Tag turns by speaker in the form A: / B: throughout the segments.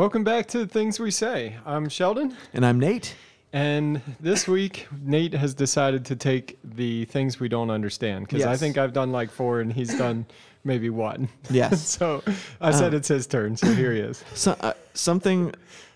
A: Welcome back to the Things We Say. I'm Sheldon,
B: And I'm Nate.
A: and this week Nate has decided to take the things we don't understand because I think I've done like four and he's done maybe one.
B: Yes.
A: so I said it's his turn, so here he is.
B: So, uh, something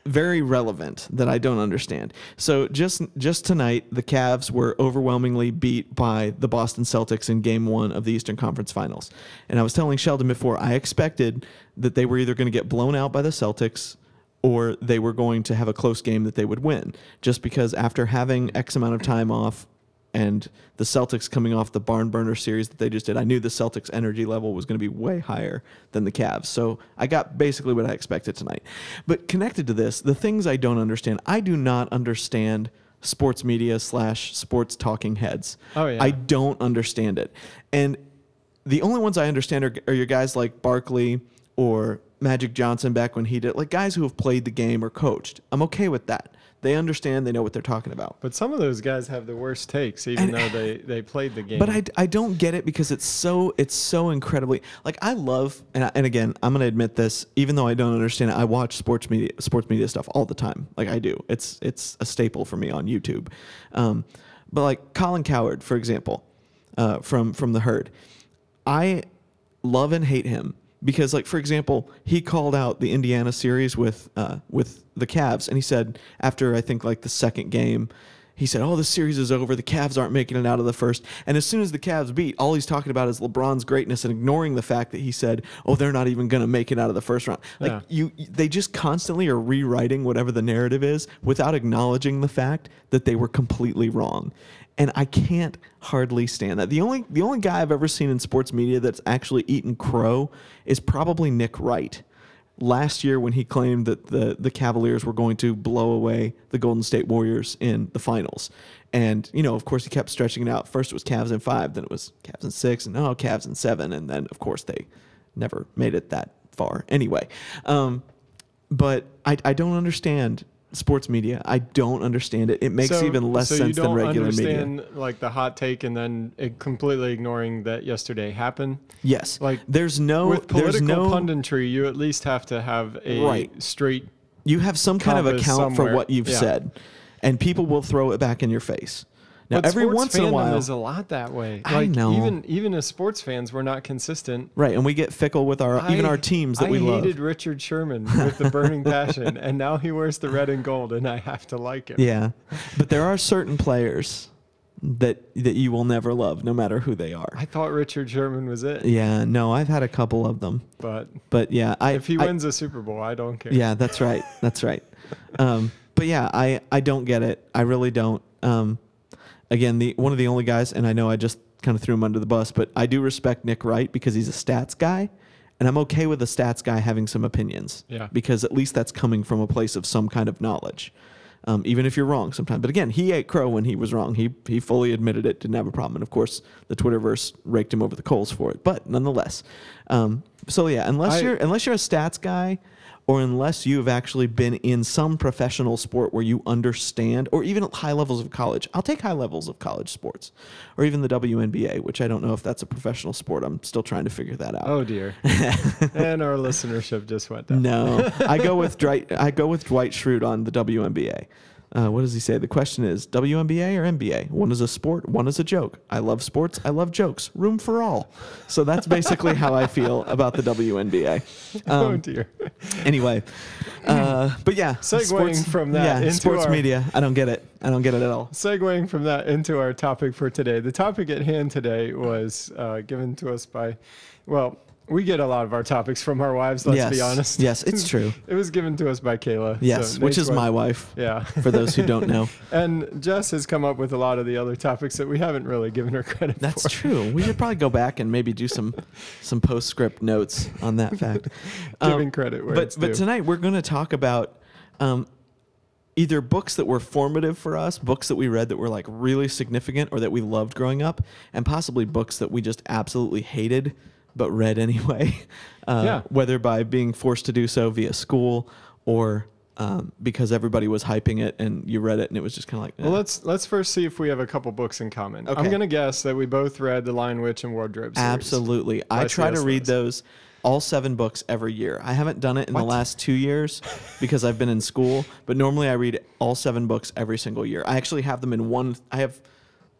B: very relevant that I don't understand. So just just tonight, the Cavs were overwhelmingly beat by the Boston Celtics in Game One of the Eastern Conference Finals. And I was telling Sheldon before, I expected that they were either going to get blown out by the Celtics or they were going to have a close game that they would win. Just because after having X amount of time off and the Celtics coming off the barn burner series that they just did, I knew the Celtics energy level was going to be way higher than the Cavs. So I got basically what I expected tonight. But connected to this, the things I don't understand, I do not understand sports media slash sports talking heads.
A: Oh, yeah.
B: I don't understand it. And the only ones I understand are, are your guys like Barkley or Magic Johnson back when he did, like guys who have played the game or coached. I'm okay with that. They understand, they know what they're talking about.
A: But some of those guys have the worst takes, even
B: And-
A: though they, they played the game.
B: But I, I don't get it because it's so it's so incredibly like I love and I, and again I'm gonna admit this even though I don't understand it I watch sports media sports media stuff all the time like I do it's it's a staple for me on YouTube, um, but like Colin Cowherd for example, uh, from from the herd, I love and hate him because like for example he called out the Indiana series with uh, with the Cavs and he said after I think like the second game he said oh the series is over. The Cavs aren't making it out of the first. And as soon as the Cavs beat all he's talking about is LeBron's greatness and ignoring the fact that he said oh they're not even going to make it out of the first round. Like
A: Yeah.
B: you they just constantly are rewriting whatever the narrative is without acknowledging the fact that they were completely wrong and I can't hardly stand that. The only the only guy I've ever seen in sports media that's actually eaten crow is probably Nick Wright. Last year, when he claimed that the the Cavaliers were going to blow away the Golden State Warriors in the finals, and you know, of course, he kept stretching it out. First, it was Cavs in five, then it was Cavs in six, and oh, Cavs in seven, and then of course they never made it that far. Anyway, um, but I I don't understand sports media. I don't understand it. It makes
A: So-
B: even less
A: so
B: sense than regular media.
A: understand like the hot take and then it completely ignoring that yesterday happened.
B: Yes.
A: Like,
B: there's no
A: With
B: there's
A: political
B: no
A: punditry, you at least have to have a
B: Right.
A: straight.
B: you have some kind of account
A: somewhere.
B: for what you've
A: Yeah.
B: said and people will throw it back in your face. Now
A: but
B: every once in a
A: fandom
B: while
A: is a lot that way.
B: I
A: Like
B: know.
A: even even as sports fans, we're not consistent.
B: right and we get fickle with our even our teams that
A: I
B: we love.
A: I hated Richard Sherman with the burning passion, and now he wears the red and gold, and I have to like him.
B: Yeah. But there are certain players that that you will never love no matter who they are.
A: I thought Richard Sherman was it,
B: Yeah, no, I've had a couple of them.
A: but
B: But yeah, I
A: if he
B: I-
A: wins a Super Bowl, I don't care.
B: Yeah, that's right. That's right. Um, but yeah, I, I don't get it. I really don't. Um, again, the one of the only guys, and I know I just kind of threw him under the bus, but I do respect Nick Wright because he's a stats guy, and I'm okay with a stats guy having some opinions.
A: Yeah.
B: Because at least that's coming from a place of some kind of knowledge. Um, even if you're wrong sometimes. But again, he ate crow when he was wrong. He he fully admitted it, didn't have a problem. And of course, the Twitterverse raked him over the coals for it. But nonetheless, um, so yeah, unless
A: I-
B: you're unless you're a stats guy, or unless you have actually been in some professional sport where you understand, or even at high levels of college. I'll take high levels of college sports, or even the WNBA, which I don't know if that's a professional sport. I'm still trying to figure that out.
A: Oh dear. and our listenership just went down.
B: No, I go with Dwight. I go with Dwight Schrute on the WNBA. Uh, what does he say? The question is WNBA or NBA? One is a sport, one is a joke. I love sports. I love jokes. Room for all. So that's basically how I feel about the WNBA.
A: oh
B: Um,
A: dear.
B: anyway, uh, but yeah,
A: Segueing from that
B: yeah,
A: into
B: sports
A: our-
B: media. I don't get it. I don't get it at all.
A: Segueing from that into our topic for today. The topic at hand today was uh, given to us by, well, we get a lot of our topics from our wives. Let's
B: yes.
A: be honest.
B: Yes, it's true.
A: it was given to us by Kayla.
B: Yes,
A: so
B: which is my wife.
A: Yeah.
B: For those who don't know,
A: and Jess has come up with a lot of the other topics that we haven't really given her credit for.
B: that's
A: for.
B: true. We should probably go back and maybe do some some postscript notes on that fact.
A: Giving
B: Um,
A: credit where
B: but
A: it's
B: but
A: due.
B: tonight we're going to talk about um, either books that were formative for us, books that we read that were like really significant or that we loved growing up, and possibly books that we just absolutely hated but read anyway. Uh,
A: Yeah.
B: Whether by being forced to do so via school or um, because everybody was hyping it and you read it and it was just kind of like.
A: Well,
B: eh.
A: let's let's first see if we have a couple books in common. I'm gonna guess that we both read The Lion, Witch, and Wardrobe series.
B: Absolutely. I try to read those all seven books every year. I haven't done it in the last two years because I've been in school, but normally I read all seven books every single year. I actually have them in one. I have,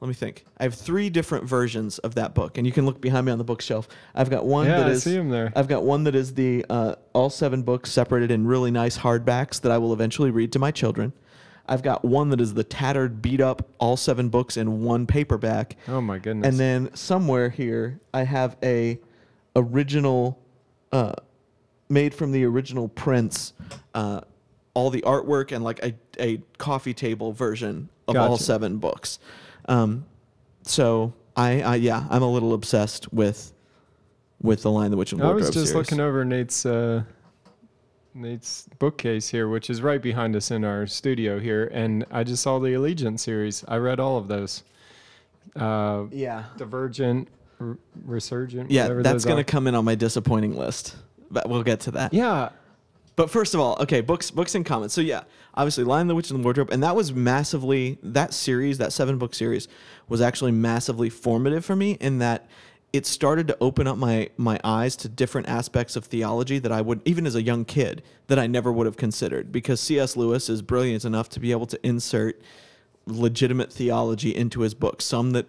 B: let me think. I have three different versions of that book, and you can look behind me on the bookshelf. I've got one
A: Yeah,
B: that
A: I
B: is.
A: see 'em there.
B: I've got one that is the uh, all seven books separated in really nice hardbacks that I will eventually read to my children. I've got one that is the tattered, beat up, all seven books in one paperback.
A: Oh my goodness.
B: And then somewhere here, I have a original, uh, made from the original prints, uh, all the artwork and like a, a coffee table version of all seven books. Um, so I, I, yeah, I'm a little obsessed with, with the line the Witch, and
A: I
B: Wardrobe
A: was just
B: series.
A: looking over Nate's uh, Nate's bookcase here, which is right behind us in our studio here, and I just saw the Allegiant series. I read all of those. Uh,
B: Yeah.
A: Divergent, R- Resurgent.
B: Yeah,
A: whatever
B: that's going to come in on my disappointing list, but we'll get to that.
A: Yeah,
B: But first of all, okay, books, books and comments. So yeah, obviously, Lion, the Witch, and the Wardrobe, and that was massively that series, that seven book series, was actually massively formative for me in that it started to open up my my eyes to different aspects of theology that I would even as a young kid that I never would have considered because C.S. Lewis is brilliant enough to be able to insert legitimate theology into his books. Some that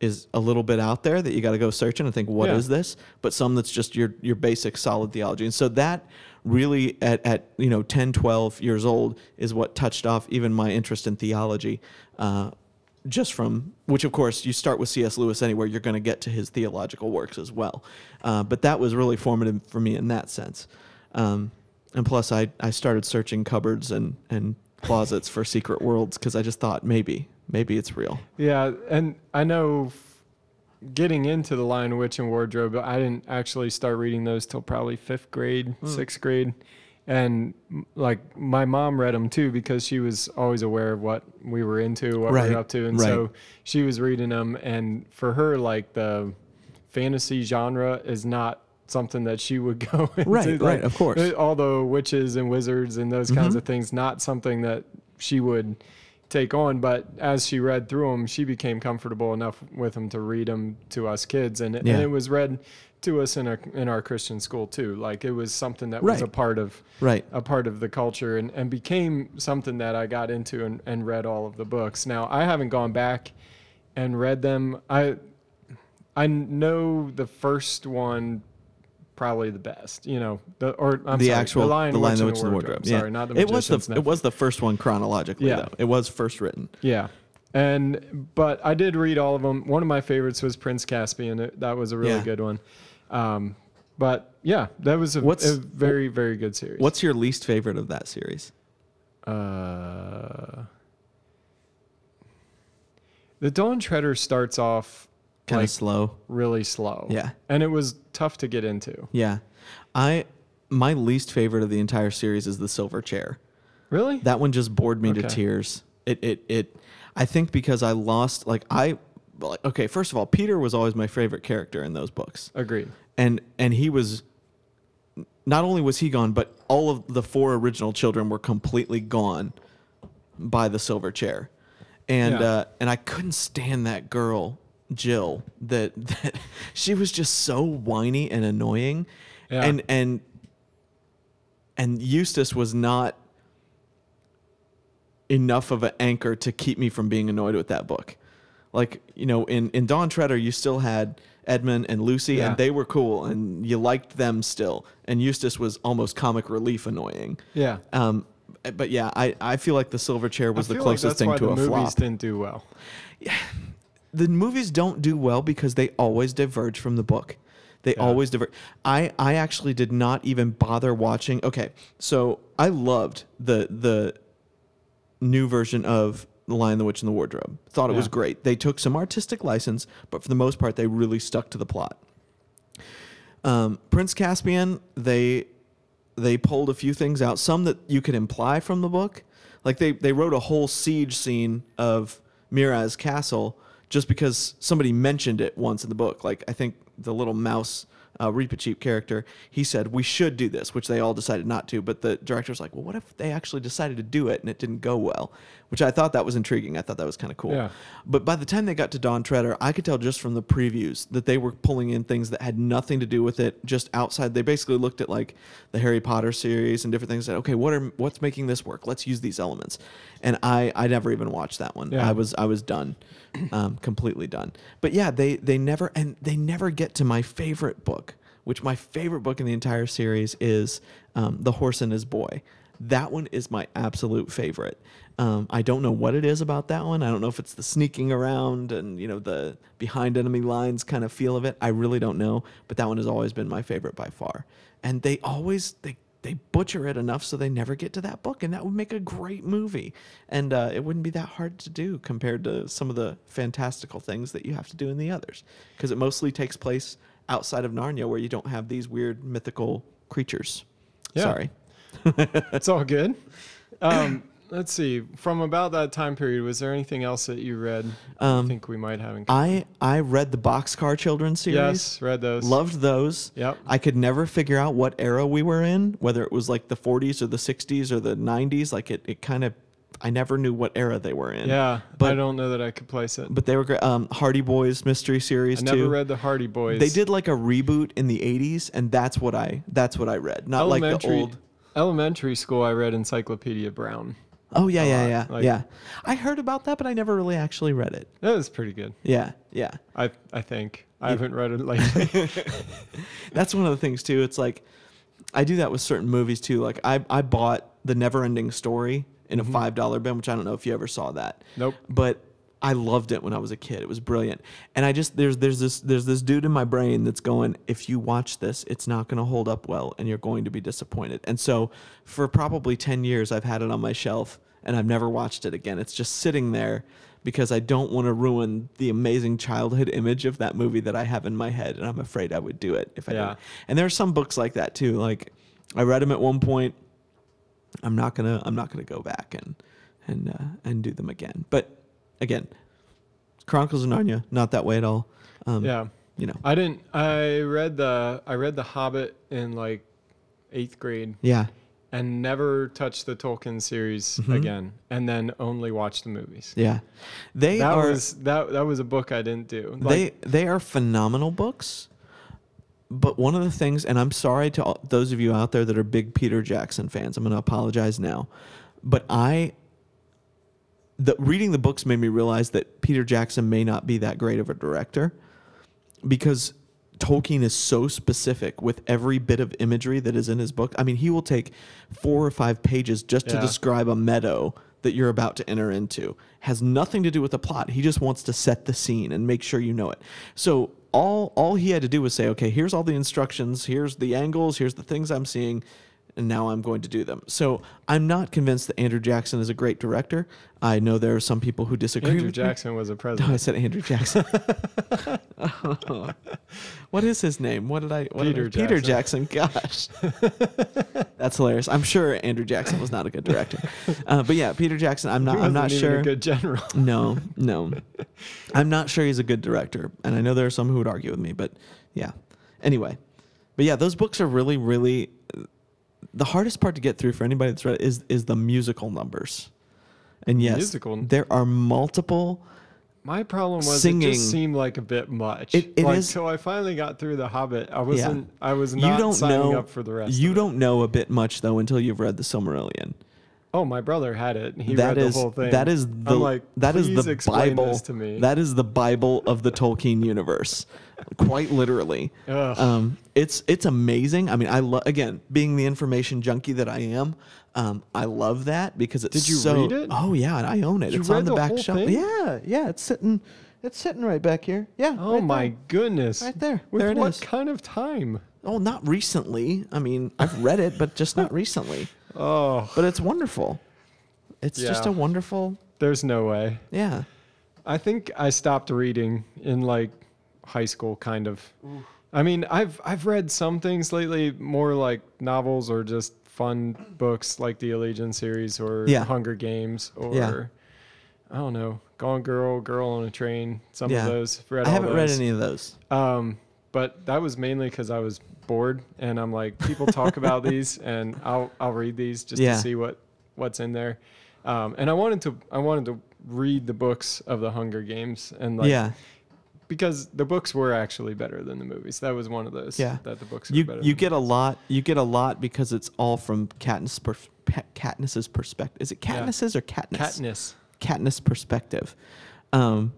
B: is a little bit out there that you got to go searching and think, what is
A: Yeah.
B: this? But some that's just your your basic solid theology. And so that really at, at you know 10, 12 years old is what touched off even my interest in theology. Uh, just from which of course you start with C.S. Lewis anywhere, you're going to get to his theological works as well. Uh, but that was really formative for me in that sense. Um, and plus, I, I started searching cupboards and, and closets for secret worlds because I just thought maybe maybe it's real.
A: yeah, and I know. Getting into the Lion, Witch, and Wardrobe, I didn't actually start reading those till probably fifth grade,
B: Hmm.
A: sixth grade, and like my mom read them too because she was always aware of what we were into, what we were up to, and
B: right.
A: so she was reading them. And for her, like the fantasy genre is not something that she would go into.
B: Right,
A: like,
B: right, of course.
A: All the witches and wizards and those kinds
B: Mhm.
A: of things, not something that she would take on. But as she read through them, she became comfortable enough with them to read them to us kids, and it,
B: Yeah.
A: and it was read to us in our in our Christian school too. Like it was something that was a part of
B: Right.
A: a part of the culture and, and became something that I got into and, and read all of the books. Now I haven't gone back and read them. I I know the first one probably the best, you know, the or I'm
B: the
A: sorry,
B: actual
A: the Lion,
B: the Lion, the Witch, and the Wardrobe.
A: Sorry,
B: yeah.
A: not the
B: it was
A: Magician's
B: the it
A: Nephew.
B: was the first one chronologically
A: Yeah.
B: though. It was first written.
A: Yeah. And but I did read all of them. One of my favorites was Prince Caspian. It, that was a really
B: Yeah.
A: good one. Um, but yeah, that was a,
B: What's-
A: a very very good series.
B: What's your least favorite of that series?
A: uh, the Dawn Treader starts off
B: Kind of
A: like
B: slow.
A: really slow.
B: Yeah.
A: and it was tough to get into.
B: Yeah. I my least favorite of the entire series is the silver chair.
A: Really?
B: That one just bored me to tears. It it it I think because I lost like I like, okay, first of all, Peter was always my favorite character in those books.
A: Agreed.
B: And and he was not only was he gone, but all of the four original children were completely gone by the silver chair. And
A: Yeah.
B: uh and I couldn't stand that girl, Jill, that that she was just so whiny and annoying.
A: Yeah.
B: And and and Eustace was not enough of an anchor to keep me from being annoyed with that book. Like, you know, in, in Dawn Treader, you still had Edmund and Lucy,
A: Yeah.
B: and they were cool, and you liked them still. And Eustace was almost comic relief annoying.
A: Yeah.
B: Um, but yeah, I, I feel like the silver chair was the
A: feel like
B: closest thing to
A: the
B: a
A: movies
B: flop.
A: didn't do well.
B: The movies don't do well because they always diverge from the book. They
A: Yeah.
B: always diverge. I I actually did not even bother watching. Okay, so I loved the the new version of The Lion, the Witch, and the Wardrobe. Thought it was great. They took some artistic license, but for the most part, they really stuck to the plot. Um, Prince Caspian, they they pulled a few things out, some that you could imply from the book. Like they they wrote a whole siege scene of Miraz Castle just because somebody mentioned it once in the book. Like I think the little mouse uh, Reepicheep character, he said we should do this, which they all decided not to. But the director's like, well, what if they actually decided to do it and it didn't go well? Which I thought that was intriguing. I thought that was kind of cool.
A: Yeah.
B: But by the time they got to Dawn Treader, I could tell just from the previews that they were pulling in things that had nothing to do with it, just outside. They basically looked at like the Harry Potter series and different things. And said, okay, what are what's making this work? Let's use these elements. And I I never even watched that one.
A: Yeah.
B: I was I was done, um, completely done. But yeah, they they never and they never get to my favorite book, which my favorite book in the entire series is um, The Horse and His Boy. That one is my absolute favorite. Um, I don't know what it is about that one. I don't know if it's the sneaking around and you know the behind enemy lines kind of feel of it. I really don't know, but that one has always been my favorite by far. And they always they they butcher it enough so they never get to that book, and that would make a great movie. And uh, it wouldn't be that hard to do compared to some of the fantastical things that you have to do in the others, because it mostly takes place outside of Narnia, where you don't have these weird mythical creatures.
A: Yeah.
B: Sorry.
A: It's all good. Um, let's see. From about that time period, was there anything else that you read?
B: Um,
A: I think we might have. In
B: I I read the Boxcar Children series.
A: yes, read those.
B: Loved those.
A: Yep.
B: I could never figure out what era we were in, whether it was like the 40s or the 60s or the 90s. Like it, it kind of, I never knew what era they were in.
A: Yeah,
B: But-
A: I don't know that I could place it.
B: But they were great. Um, Hardy Boys mystery series
A: I never
B: too.
A: read the Hardy Boys.
B: They did like a reboot in the 80s, and that's what I that's what I read. Not like the old.
A: Elementary school, I read Encyclopedia Brown.
B: Oh yeah, yeah,
A: lot,
B: yeah,
A: like-
B: yeah. I heard about that, but I never really actually read it.
A: That was pretty good.
B: Yeah, yeah.
A: I I think I haven't read it lately.
B: That's one of the things too. It's like I do that with certain movies too. Like I I bought the Never Ending Story in a mm-hmm. five dollar bin, which I don't know if you ever saw that.
A: nope.
B: But I loved it when I was a kid. It was brilliant. And I just there's there's this there's this dude in my brain that's going, if you watch this, it's not going to hold up well and you're going to be disappointed. And so for probably 10 years I've had it on my shelf and I've never watched it again. It's just sitting there because I don't want to ruin the amazing childhood image of that movie that I have in my head and I'm afraid I would do it if I
A: Yeah.
B: did. And there are some books like that too. Like I read them at one point. I'm not going to I'm not to go back and and uh, and do them again. But again, Chronicles of Narnia, not that way at all. Um,
A: Yeah.
B: You know.
A: I didn't. I read the. I read the Hobbit in like eighth grade
B: Yeah.
A: And never touched the Tolkien series
B: Mhm.
A: again, and then only watched the movies.
B: Yeah. They
A: that
B: are
A: was that. That was a book I didn't do. Like,
B: they they are phenomenal books. But one of the things, and I'm sorry to all, those of you out there that are big Peter Jackson fans, I'm going to apologize now. But I, the reading the books made me realize that Peter Jackson may not be that great of a director, because Tolkien is so specific with every bit of imagery that is in his book. I mean, he will take four or five pages just to
A: Yeah.
B: describe a meadow that you're about to enter into. Has nothing to do with the plot. He just wants to set the scene and make sure you know it. So all all he had to do was say, okay, here's all the instructions, here's the angles, here's the things I'm seeing, and now I'm going to do them. So I'm not convinced that Andrew Jackson is a great director. I know there are some people who disagree.
A: Andrew
B: with me.
A: Jackson was a president.
B: No, I said Andrew Jackson. what is his name? What did I? What did I-
A: Peter
B: Peter Jackson. Gosh, that's hilarious. I'm sure Andrew Jackson was not a good director, uh, but yeah, Peter Jackson. I'm not. I'm not sure.
A: A good general.
B: No, no, I'm not sure he's a good director, and I know there are some who would argue with me, but yeah. Anyway, but yeah, those books are really, really. The hardest part to get through for anybody that's read it is is the musical numbers, and yes,
A: Musical-
B: there are multiple.
A: My problem was it
B: Singing.
A: just seemed like a bit much.
B: It- it
A: like,
B: is-
A: till I finally got through the Hobbit. I wasn't. I was not
B: you don't
A: signing
B: know
A: up for the rest.
B: You don't know a bit much though until you've read the Silmarillion.
A: Oh, my brother had it. and He
B: That
A: read
B: is
A: the whole thing.
B: that is the
A: I'm like,
B: that is the Bible
A: to me.
B: That is the Bible of the Tolkien universe, quite literally. Um, it's it's amazing. I mean, I love again being the information junkie that I am. Um, I love that because it's
A: Did you
B: so-
A: read it?
B: Oh yeah, and I own it.
A: You
B: it's on the,
A: the
B: back shelf.
A: thing?
B: Yeah, yeah. It's sitting It's sitting right back here. Yeah.
A: Oh
B: right
A: my
B: there.
A: goodness.
B: Right there.
A: With
B: there it
A: what
B: is.
A: kind of time?
B: Oh, not recently. I mean, I've read it, but just not recently.
A: Oh,
B: But it's wonderful. It's just a wonderful.
A: there's no way.
B: Yeah.
A: I think I stopped reading in like high school, kind of. I mean, I've I've read some things lately, more like novels or just fun books like the Allegiant series or
B: Yeah.
A: Hunger Games or
B: Yeah.
A: I don't know, Gone Girl, Girl on a Train. Some
B: Yeah.
A: of those. Read
B: I haven't read any of those.
A: Um, but that was mainly because I was bored, and I'm like, people talk about these, and I'll I'll read these just
B: Yeah.
A: to see what what's in there. Um, and I wanted to I wanted to read the books of the Hunger Games, and like
B: yeah.
A: because the books were actually better than the movies. That was one of those.
B: Yeah.
A: that the books
B: You
A: better.
B: you get a lot. You get a lot because it's all from Katniss pers- Pe- Katniss's perspective. Is it
A: Yeah.
B: Katniss's or Katniss?
A: Katniss.
B: Katniss perspective. Um,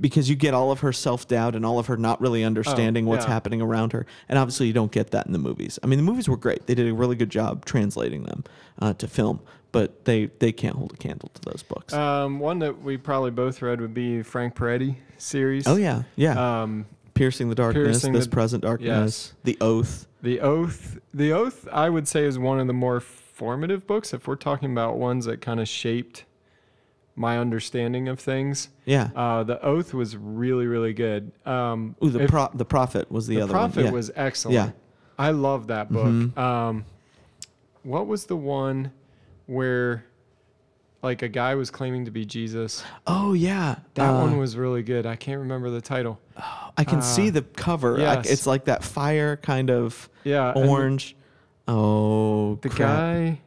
B: because you get all of her self doubt and all of her not really understanding what's
A: Oh, yeah.
B: happening around her. And obviously, you don't get that in the movies. I mean, the movies were great. They did a really good job translating them uh, to film, but they, they can't hold a candle to those books.
A: Um, one that we probably both read would be Frank Peretti series.
B: oh, yeah. Yeah.
A: Um,
B: Piercing the Darkness,
A: Piercing
B: This
A: the-
B: Present Darkness, The Oath.
A: The Oath. The Oath, I would say, is one of the more formative books. If we're talking about ones that kind of shaped my understanding of things,
B: Yeah.
A: uh, the Oath was really, really good. Um,
B: Ooh, the,
A: if-
B: pro- the Prophet was the,
A: the
B: other
A: Prophet
B: one. The yeah.
A: Prophet was excellent.
B: Yeah.
A: I love that book.
B: Mhm.
A: Um, what was the one where, like, a guy was claiming to be Jesus?
B: Oh, yeah.
A: That
B: Uh,
A: one was really good. I can't remember the title.
B: I can
A: uh,
B: see the cover. I- it's like that fire kind of
A: Yeah,
B: orange. Oh,
A: The
B: crap.
A: guy,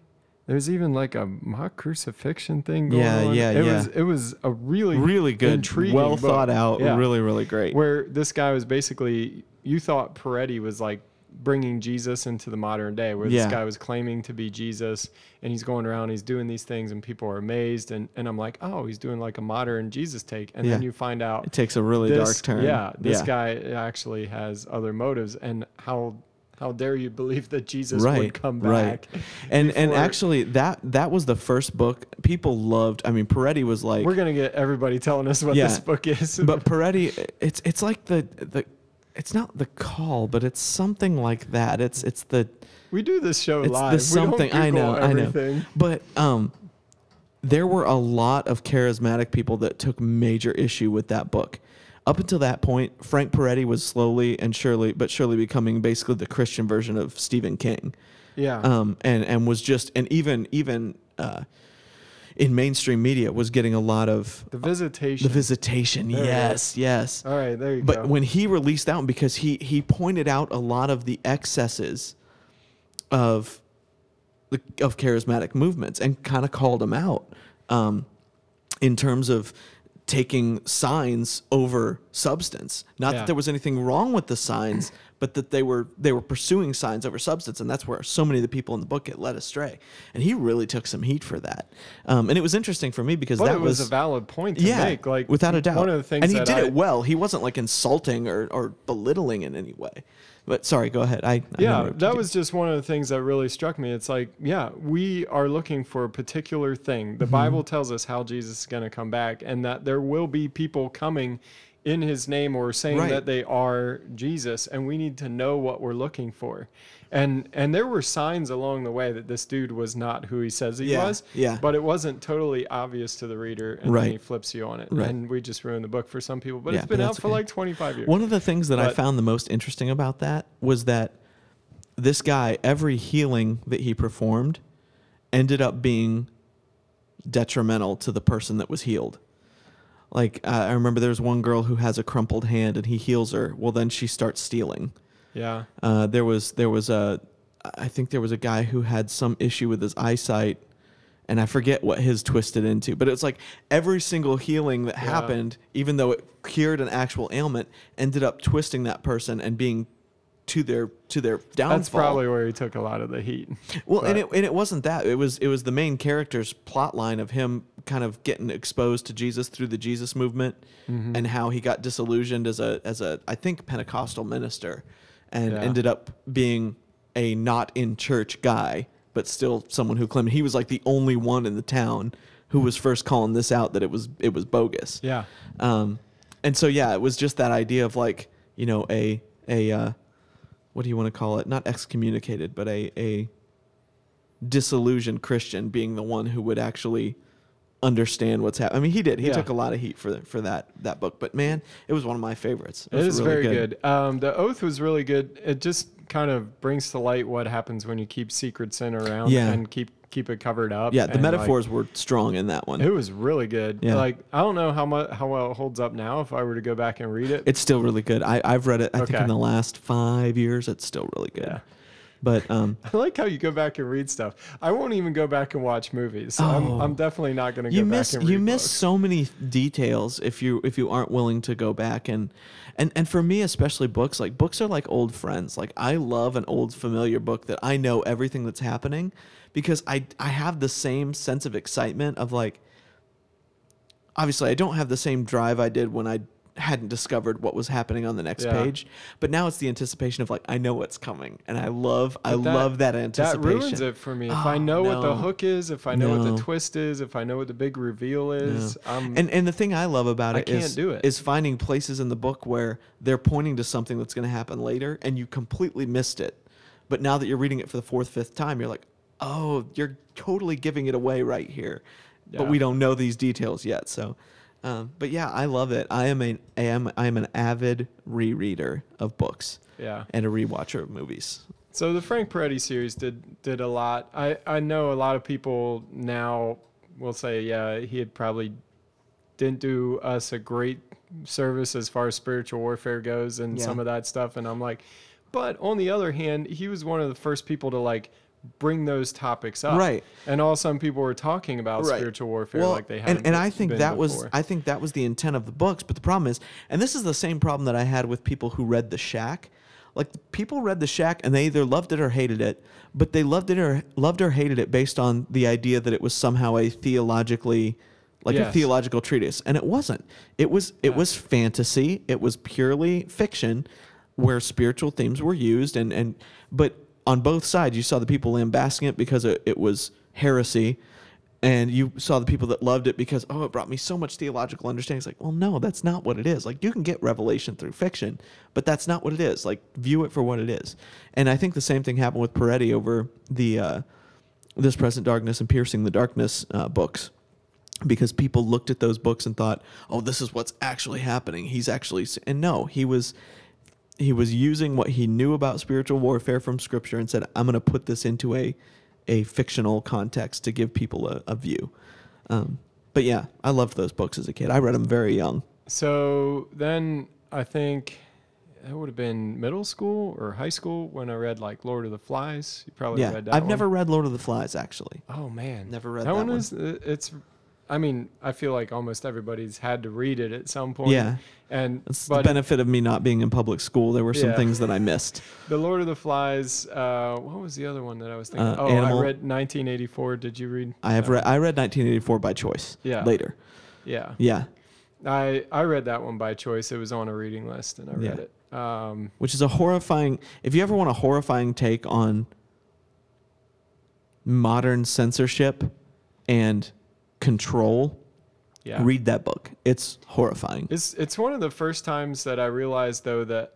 A: there's even like a mock crucifixion thing going
B: Yeah,
A: on.
B: yeah,
A: it
B: yeah.
A: Was, it was a really,
B: really good,
A: intriguing
B: well
A: book.
B: thought out,
A: Yeah.
B: really, really great.
A: where this guy was basically, you thought Peretti was like bringing Jesus into the modern day, where
B: Yeah.
A: this guy was claiming to be Jesus and he's going around, he's doing these things, and people are amazed. And, and I'm like, oh, he's doing like a modern Jesus take. And then you find out
B: It takes a really
A: this,
B: dark turn.
A: Yeah, this
B: yeah.
A: guy actually has other motives. And how how dare you believe that Jesus
B: Right,
A: would come
B: right.
A: back?
B: And and
A: before-
B: actually that that was the first book people loved. I mean, Peretti was like,
A: We're gonna get everybody telling us what
B: Yeah.
A: this book is.
B: but Peretti, it's it's like the the, it's not the call, but it's something like that. It's it's the
A: we do this show
B: it's
A: live.
B: the something I know,
A: Google
B: I know. But um, there were a lot of charismatic people that took major issue with that book. Up until that point, Frank Peretti was slowly and surely, but surely becoming basically the Christian version of Stephen King,
A: Yeah.
B: um, and and was just and even even uh, in mainstream media was getting a lot of
A: the visitation.
B: the visitation.
A: There
B: yes, yes.
A: All right, there you
B: But
A: go.
B: But when he released that one, because he he pointed out a lot of the excesses of the of charismatic movements and kind of called them out um, in terms of taking signs over substance. Not
A: Yeah.
B: that there was anything wrong with the signs, but that they were they were pursuing signs over substance, and that's where so many of the people in the book get led astray. And he really took some heat for that. Um, and it was interesting for me because
A: but
B: that
A: it was, a valid point to
B: yeah,
A: make. Like
B: without a doubt.
A: One of the things
B: and he did
A: I,
B: it well. He wasn't like insulting or, or belittling in any way. But sorry, go ahead. I, I
A: yeah, that was just one of the things that really struck me. It's like, yeah, we are looking for a particular thing.
B: Mm-hmm.
A: The Bible tells us how Jesus is going to come back and that there will be people coming in his name or saying
B: Right.
A: that they are Jesus and we need to know what we're looking for. And and there were signs along the way that this dude was not who he says he
B: Yeah,
A: was.
B: yeah.
A: But it wasn't totally obvious to the reader and
B: Right.
A: then he flips you on it.
B: Right.
A: And we just ruined the book for some people. But
B: Yeah,
A: it's
B: but
A: been out for
B: okay.
A: like 25 years.
B: One of the things that I found the most interesting about that was that this guy, every healing that he performed, ended up being detrimental to the person that was healed. Like uh, I remember there's one girl who has a crumpled hand, and he heals her. Well, then she starts stealing.
A: yeah.
B: Uh, there was there was a I think there was a guy who had some issue with his eyesight, and I forget what his twisted into. But it's like every single healing that
A: Yeah.
B: happened, even though it cured an actual ailment, ended up twisting that person and being to their to their downfall.
A: That's probably where he took a lot of the heat.
B: Well, and it and it wasn't that. It was it was the main character's plot line of him kind of getting exposed to Jesus through the Jesus movement
A: Mm-hmm.
B: and how he got disillusioned as a as a I think Pentecostal minister and
A: Yeah.
B: ended up being a not in church guy, but still someone who claimed he was like the only one in the town who was first calling this out that it was it was bogus.
A: Yeah.
B: Um, and so yeah, it was just that idea of like you know a a uh, what do you want to call it? Not excommunicated, but a a disillusioned Christian being the one who would actually understand what's happening. I mean, he did. He
A: Yeah.
B: took a lot of heat for the, for that that book, but man, it was one of my favorites.
A: It
B: was
A: is
B: really
A: very good. Um, the oath was really good. It just kind of brings to light what happens when you keep secret sin around
B: Yeah.
A: and keep keep it covered up.
B: Yeah, the
A: and, like,
B: metaphors were strong in that one.
A: it was really good.
B: Yeah.
A: Like I don't know how much how well it holds up now if I were to go back and read it.
B: It's still really good. I, I've read it. I think in the last five years, it's still really good.
A: Yeah.
B: But um,
A: I like how you go back and read stuff. I won't even go back and watch movies.
B: Oh.
A: I'm, I'm definitely not going to go
B: you
A: back
B: miss
A: and read
B: you miss
A: books.
B: so many details if you if you aren't willing to go back and and and for me especially books like books are like old friends like i love an old familiar book that i know everything that's happening because i i have the same sense of excitement of like obviously i don't have the same drive i did when i hadn't discovered what was happening on the next
A: Yeah.
B: page but now it's the anticipation of like i know what's coming and i love i
A: that-
B: love that anticipation.
A: That ruins it for me. If I
B: Oh,
A: know what the hook is, if I know what the twist is, if I know what the big reveal is, I'm,
B: And and the thing I love about
A: I
B: it is
A: can't do it.
B: is finding places in the book where they're pointing to something that's going to happen later, and you completely missed it. But now that you're reading it for the fourth, fifth time, you're like, oh, you're totally giving it away right here. But we don't know these details yet. So, um, but yeah, I love it. I am a I am I am an avid rereader of books
A: yeah.
B: and a rewatcher of movies.
A: So the Frank Peretti series did did a lot. I I know a lot of people now will say, yeah, he had probably didn't do us a great service as far as spiritual warfare goes and
B: Yeah.
A: some of that stuff. And I'm like, but on the other hand, he was one of the first people to like bring those topics up.
B: Right.
A: And all some people were talking about
B: Right.
A: spiritual warfare like they had.
B: and, and I think that was. I think that was the intent of the books. But the problem is, and this is the same problem that I had with people who read The Shack. Like people read The Shack and they either loved it or hated it, but they loved it or loved or hated it based on the idea that it was somehow a theologically like a theological treatise and it wasn't it was it
A: Yeah.
B: was fantasy it was purely fiction where spiritual themes were used and and but on both sides you saw the people lambasting it because it, it was heresy and you saw the people that loved it because oh it brought me so much theological understanding. It's like well no that's not what it is. Like you can get revelation through fiction but that's not what it is. Like view it for what it is. And i think the same thing happened with peretti over the uh, this present darkness and piercing the darkness uh, books because people looked at those books and thought oh this is what's actually happening. He's actually and no he was he was using what he knew about spiritual warfare from scripture and said i'm going to put this into a a fictional context to give people a, a view um, but yeah i loved those books as a kid i read them very young
A: So then I think it would have been middle school or high school when I read like Lord of the Flies. You probably
B: yeah
A: read that.
B: i've
A: one.
B: never read lord of the flies actually
A: Oh man,
B: Never read
A: that,
B: that
A: one.
B: one.
A: Is uh, it's? I mean, I feel like almost everybody's had to read it at some point.
B: yeah
A: and
B: that's the
A: but
B: benefit of me not being in public school there were some
A: Yeah.
B: things that i missed
A: the Lord of the Flies. Uh, what was the other one that I was thinking?
B: Uh,
A: oh,
B: Animal.
A: I read 1984. Did you read?
B: i have read i read 1984 by choice
A: Yeah.
B: later?
A: Yeah,
B: yeah
A: I I read that one by choice. It was on a reading list, and I read
B: Yeah.
A: it. Um,
B: which is a horrifying if you ever want a horrifying take on modern censorship and control
A: yeah.
B: read that book. It's horrifying.
A: It's it's one of the first times that I realized though that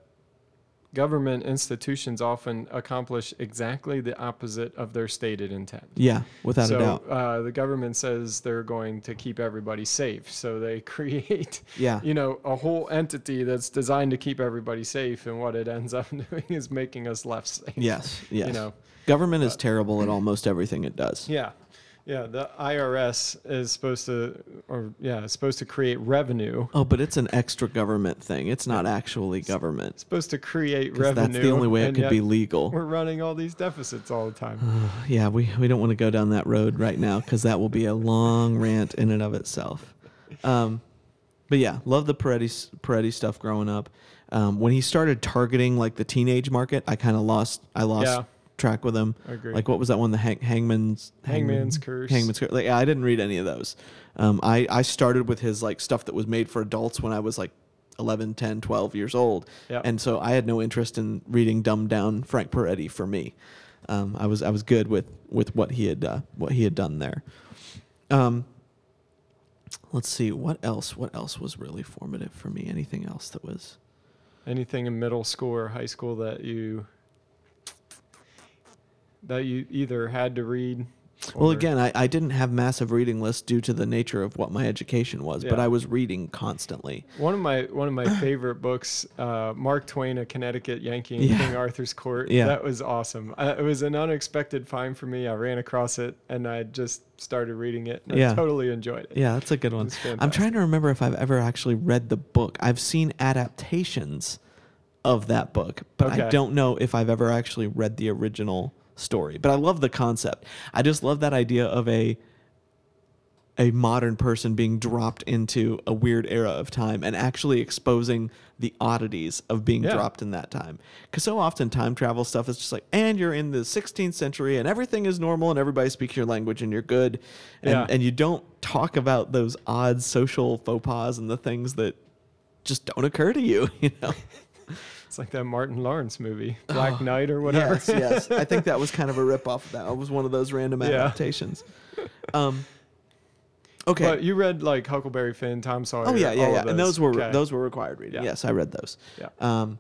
A: government institutions often accomplish exactly the opposite of their stated intent.
B: yeah without
A: so
B: a doubt.
A: Uh, the government says they're going to keep everybody safe, so they create,
B: yeah.
A: you know, a whole entity that's designed to keep everybody safe, and what it ends up doing is making us less safe.
B: yes yes.
A: You know,
B: government is terrible at almost everything it does.
A: Yeah, yeah. The IRS is supposed to, or yeah, is supposed to create revenue.
B: oh but it's an extra government thing it's not actually government
A: It's supposed to create
B: 'Cause
A: revenue.
B: that's the only way it
A: and
B: could
A: yet
B: be legal
A: We're running all these deficits all the time.
B: yeah we, we don't want to go down that road right now because that will be a long rant in and of itself um, but yeah love the Peretti, Peretti stuff growing up um, when he started targeting like the teenage market i kind of lost i lost
A: Yeah.
B: Track with him like what was that one the hang, hangman's
A: Hangman's Curse.
B: hangman's curse like, yeah, i didn't read any of those um, I, I started with his like stuff that was made for adults when i was like 11 10 12 years old
A: Yeah.
B: and so i had no interest in reading dumbed down frank peretti for me um, i was i was good with with what he had uh, what he had done there um, let's see what else. What else was really formative for me? Anything else that was?
A: Anything in middle school or high school that you that you either had to read?
B: Well,
A: or-
B: again, I, I didn't have massive reading lists due to the nature of what my education was, but I was reading constantly.
A: One of my one of my favorite books, uh, Mark Twain, A Connecticut Yankee in
B: Yeah.
A: King Arthur's Court.
B: Yeah.
A: That was awesome. Uh, it was an unexpected find for me. I ran across it and I just started reading it. And
B: Yeah.
A: I totally enjoyed it.
B: Yeah, that's a good one. I'm trying to remember if I've ever actually read the book. I've seen adaptations of that book, but I don't know if I've ever actually read the original story. But I love the concept. I just love that idea of a a modern person being dropped into a weird era of time and actually exposing the oddities of being
A: Yeah.
B: dropped in that time. Because so often time travel stuff is just like, and you're in the 16th century and everything is normal and everybody speaks your language and you're good. And,
A: Yeah.
B: and you don't talk about those odd social faux pas and the things that just don't occur to you, you know?
A: It's like that Martin Lawrence movie, Black Knight or whatever.
B: Yes, yes. I think that was kind of a rip off of that. It was one of those random
A: Yeah.
B: adaptations. Um, okay.
A: But you read like Huckleberry Finn, Tom Sawyer.
B: Oh yeah, yeah, yeah.
A: of
B: And those were
A: Okay.
B: those were required reading.
A: Yeah.
B: Yes, I read those.
A: Yeah.
B: Um,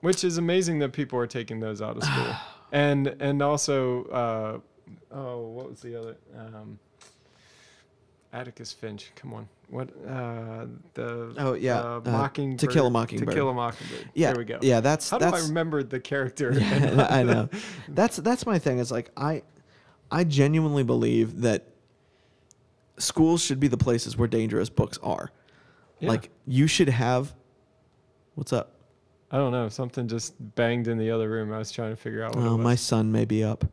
A: Which is amazing that people are taking those out of school. and and also uh, oh, what was the other um, Atticus Finch. Come on. What uh the
B: Oh, yeah,
A: uh, Mockingbird
B: To Kill a Mockingbird.
A: To Kill a Mockingbird.
B: yeah.
A: There we go.
B: Yeah, that's
A: How do I
B: that's
A: remember the character?
B: Yeah, I know. That's that's my thing. Is like I I genuinely believe that schools should be the places where dangerous books are.
A: Yeah.
B: Like you should have what's up?
A: I don't know. Something just banged in the other room. I was trying to figure out what
B: Oh,
A: it was.
B: my son may be up.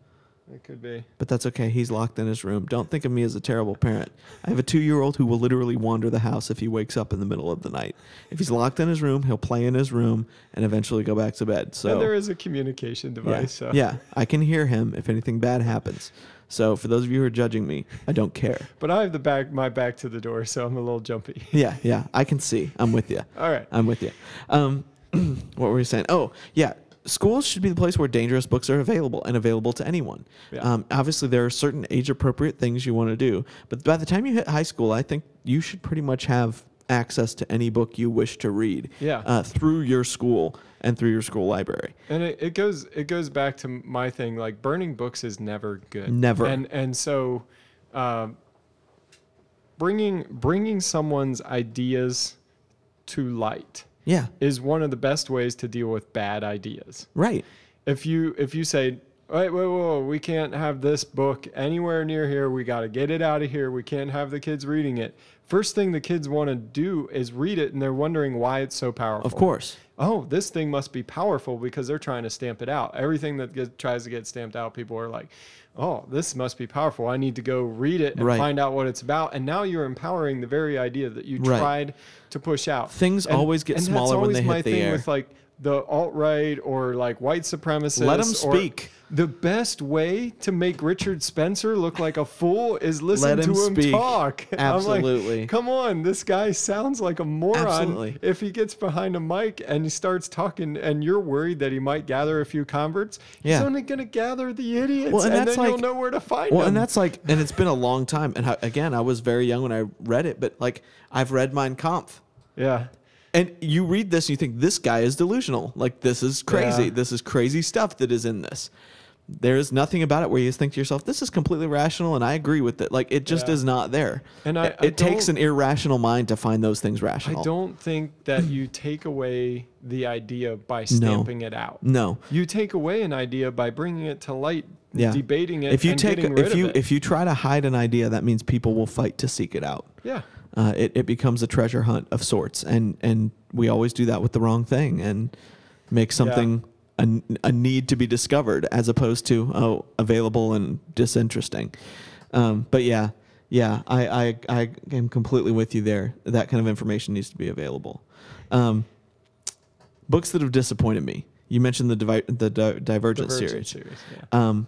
A: It could be.
B: But that's okay. He's locked in his room. Don't think of me as a terrible parent. I have a two year old who will literally wander the house if he wakes up in the middle of the night. If he's locked in his room, he'll play in his room and eventually go back to bed. So
A: and there is a communication
B: yeah,
A: device. So.
B: yeah, I can hear him if anything bad happens. So for those of you who are judging me, I don't care.
A: But I have the back my back to the door, so I'm a little jumpy.
B: Yeah, yeah, I can see. I'm with you.
A: All right.
B: I'm with you. Um, what were you saying? Oh, yeah. Schools should be the place where dangerous books are available and available to anyone.
A: Yeah.
B: Um, obviously, there are certain age appropriate things you want to do, but by the time you hit high school, I think you should pretty much have access to any book you wish to read
A: Yeah.
B: uh, through your school and through your school library.
A: And it, it goes it goes back to my thing like burning books is never good.
B: Never.
A: And and so, um, bringing bringing someone's ideas to light
B: Yeah,
A: is one of the best ways to deal with bad ideas.
B: right.
A: If you if you say, wait, wait, whoa, we can't have this book anywhere near here. We got to get it out of here. We can't have the kids reading it. First thing the kids want to do is read it, and they're wondering why it's so powerful
B: Of course.
A: oh, this thing must be powerful because they're trying to stamp it out. Everything that gets, tries to get stamped out, people are like, oh, this must be powerful. I need to go read it and
B: Right.
A: find out what it's about. And now you're empowering the very idea that you
B: Right.
A: tried to push out.
B: Things
A: And-
B: always get
A: and that's
B: smaller when
A: always
B: they hit
A: my
B: the
A: thing
B: air.
A: With like the alt right or like white supremacists.
B: Let
A: or-
B: speak.
A: The best way to make Richard Spencer look like a fool is listen
B: Let
A: to him
B: speak.
A: talk. I'm like,
B: Absolutely.
A: Come on, this guy sounds like a moron.
B: Absolutely.
A: If he gets behind a mic and he starts talking, and you're worried that he might gather a few converts,
B: Yeah.
A: he's only going to gather the idiots,
B: Well, and
A: and, then you'll know where to find
B: Well,
A: them.
B: and that's like, and it's been a long time. And again, I was very young when I read it, but like I've read Mein Kampf.
A: yeah,
B: And you read this and you think this guy is delusional. Like this is crazy.
A: Yeah.
B: This is crazy stuff that is in this. There is nothing about it where you think to yourself, "This is completely rational," and I agree with it. Like it just
A: Yeah.
B: is not there.
A: And I-
B: it,
A: I
B: it takes an irrational mind to find those things rational.
A: I don't think that you take away the idea by stamping it out.
B: No.
A: You take away an idea by bringing it to light,
B: Yeah.
A: debating it,
B: If you
A: and
B: take, if you if you try to hide an idea, that means people will fight to seek it out.
A: yeah,
B: uh, it, it becomes a treasure hunt of sorts. And and we always do that with the wrong thing and make something a, a need to be discovered as opposed to oh available and disinteresting. Um, but yeah yeah I, I i am completely with you there. That kind of information needs to be available. Um, books that have disappointed me. You mentioned the Divi- the Di- divergent,
A: Divergent
B: series
A: yeah.
B: um,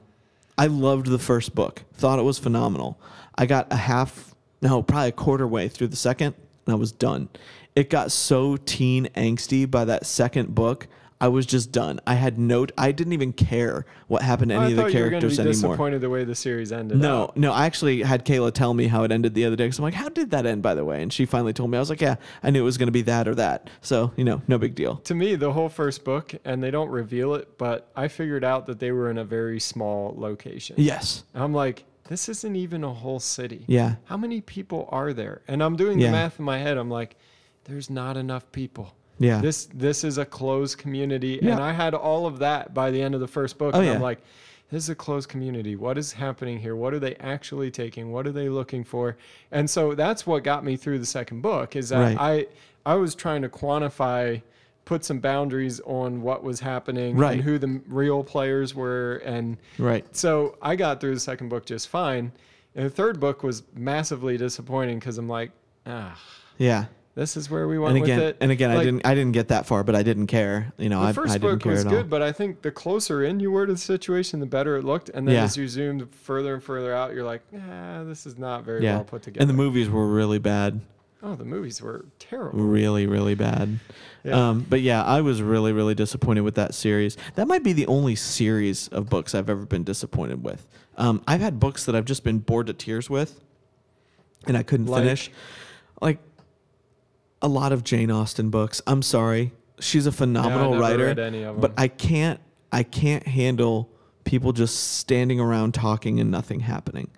B: I loved the first book. Thought it was phenomenal. I got a half, no, probably a quarter way through the second, and I was done. It got so teen angsty by that second book. I was just done. I had no. I didn't even care what happened to any
A: I
B: of the
A: thought you were going to
B: characters
A: be
B: anymore.
A: disappointed the way the series ended.
B: No,
A: out.
B: no. I actually had Kayla tell me how it ended the other day. Cause I'm like, how did that end, by the way? And she finally told me. I was like, yeah, I knew it was going to be that or that. So you know, no big deal.
A: To me, the whole first book, and they don't reveal it, but I figured out that they were in a very small location.
B: Yes.
A: I'm like, this isn't even a whole city.
B: Yeah.
A: How many people are there? And I'm doing
B: Yeah.
A: the math in my head. I'm like, there's not enough people.
B: Yeah.
A: This this is a closed community,
B: Yeah.
A: and I had all of that by the end of the first book.
B: Oh,
A: and
B: yeah.
A: I'm like, this is a closed community. What is happening here? What are they actually taking? What are they looking for? And so that's what got me through the second book. Is that
B: Right.
A: I I was trying to quantify, put some boundaries on what was happening
B: Right.
A: and who the real players were, and
B: Right.
A: so I got through the second book just fine. And the third book was massively disappointing because I'm like, ah,
B: Yeah.
A: this is where we went
B: And again,
A: with it.
B: and again, I didn't. I didn't get that far, but I didn't care. You know,
A: The first
B: I didn't
A: book was good, but I think the closer in you were to the situation, the better it looked. And then
B: Yeah.
A: as you zoomed further and further out, you're like, ah, this is not very
B: Yeah.
A: well put together.
B: And the movies were really bad.
A: Oh, the movies were terrible.
B: Really, really bad.
A: Yeah.
B: Um, but yeah, I was really, really disappointed with that series. That might be the only series of books I've ever been disappointed with. Um, I've had books that I've just been bored to tears with, and I couldn't
A: Like?
B: finish. Like a lot of Jane Austen books. I'm sorry, she's a phenomenal writer,
A: read any of
B: but. I can't. I can't handle people just standing around talking and nothing happening.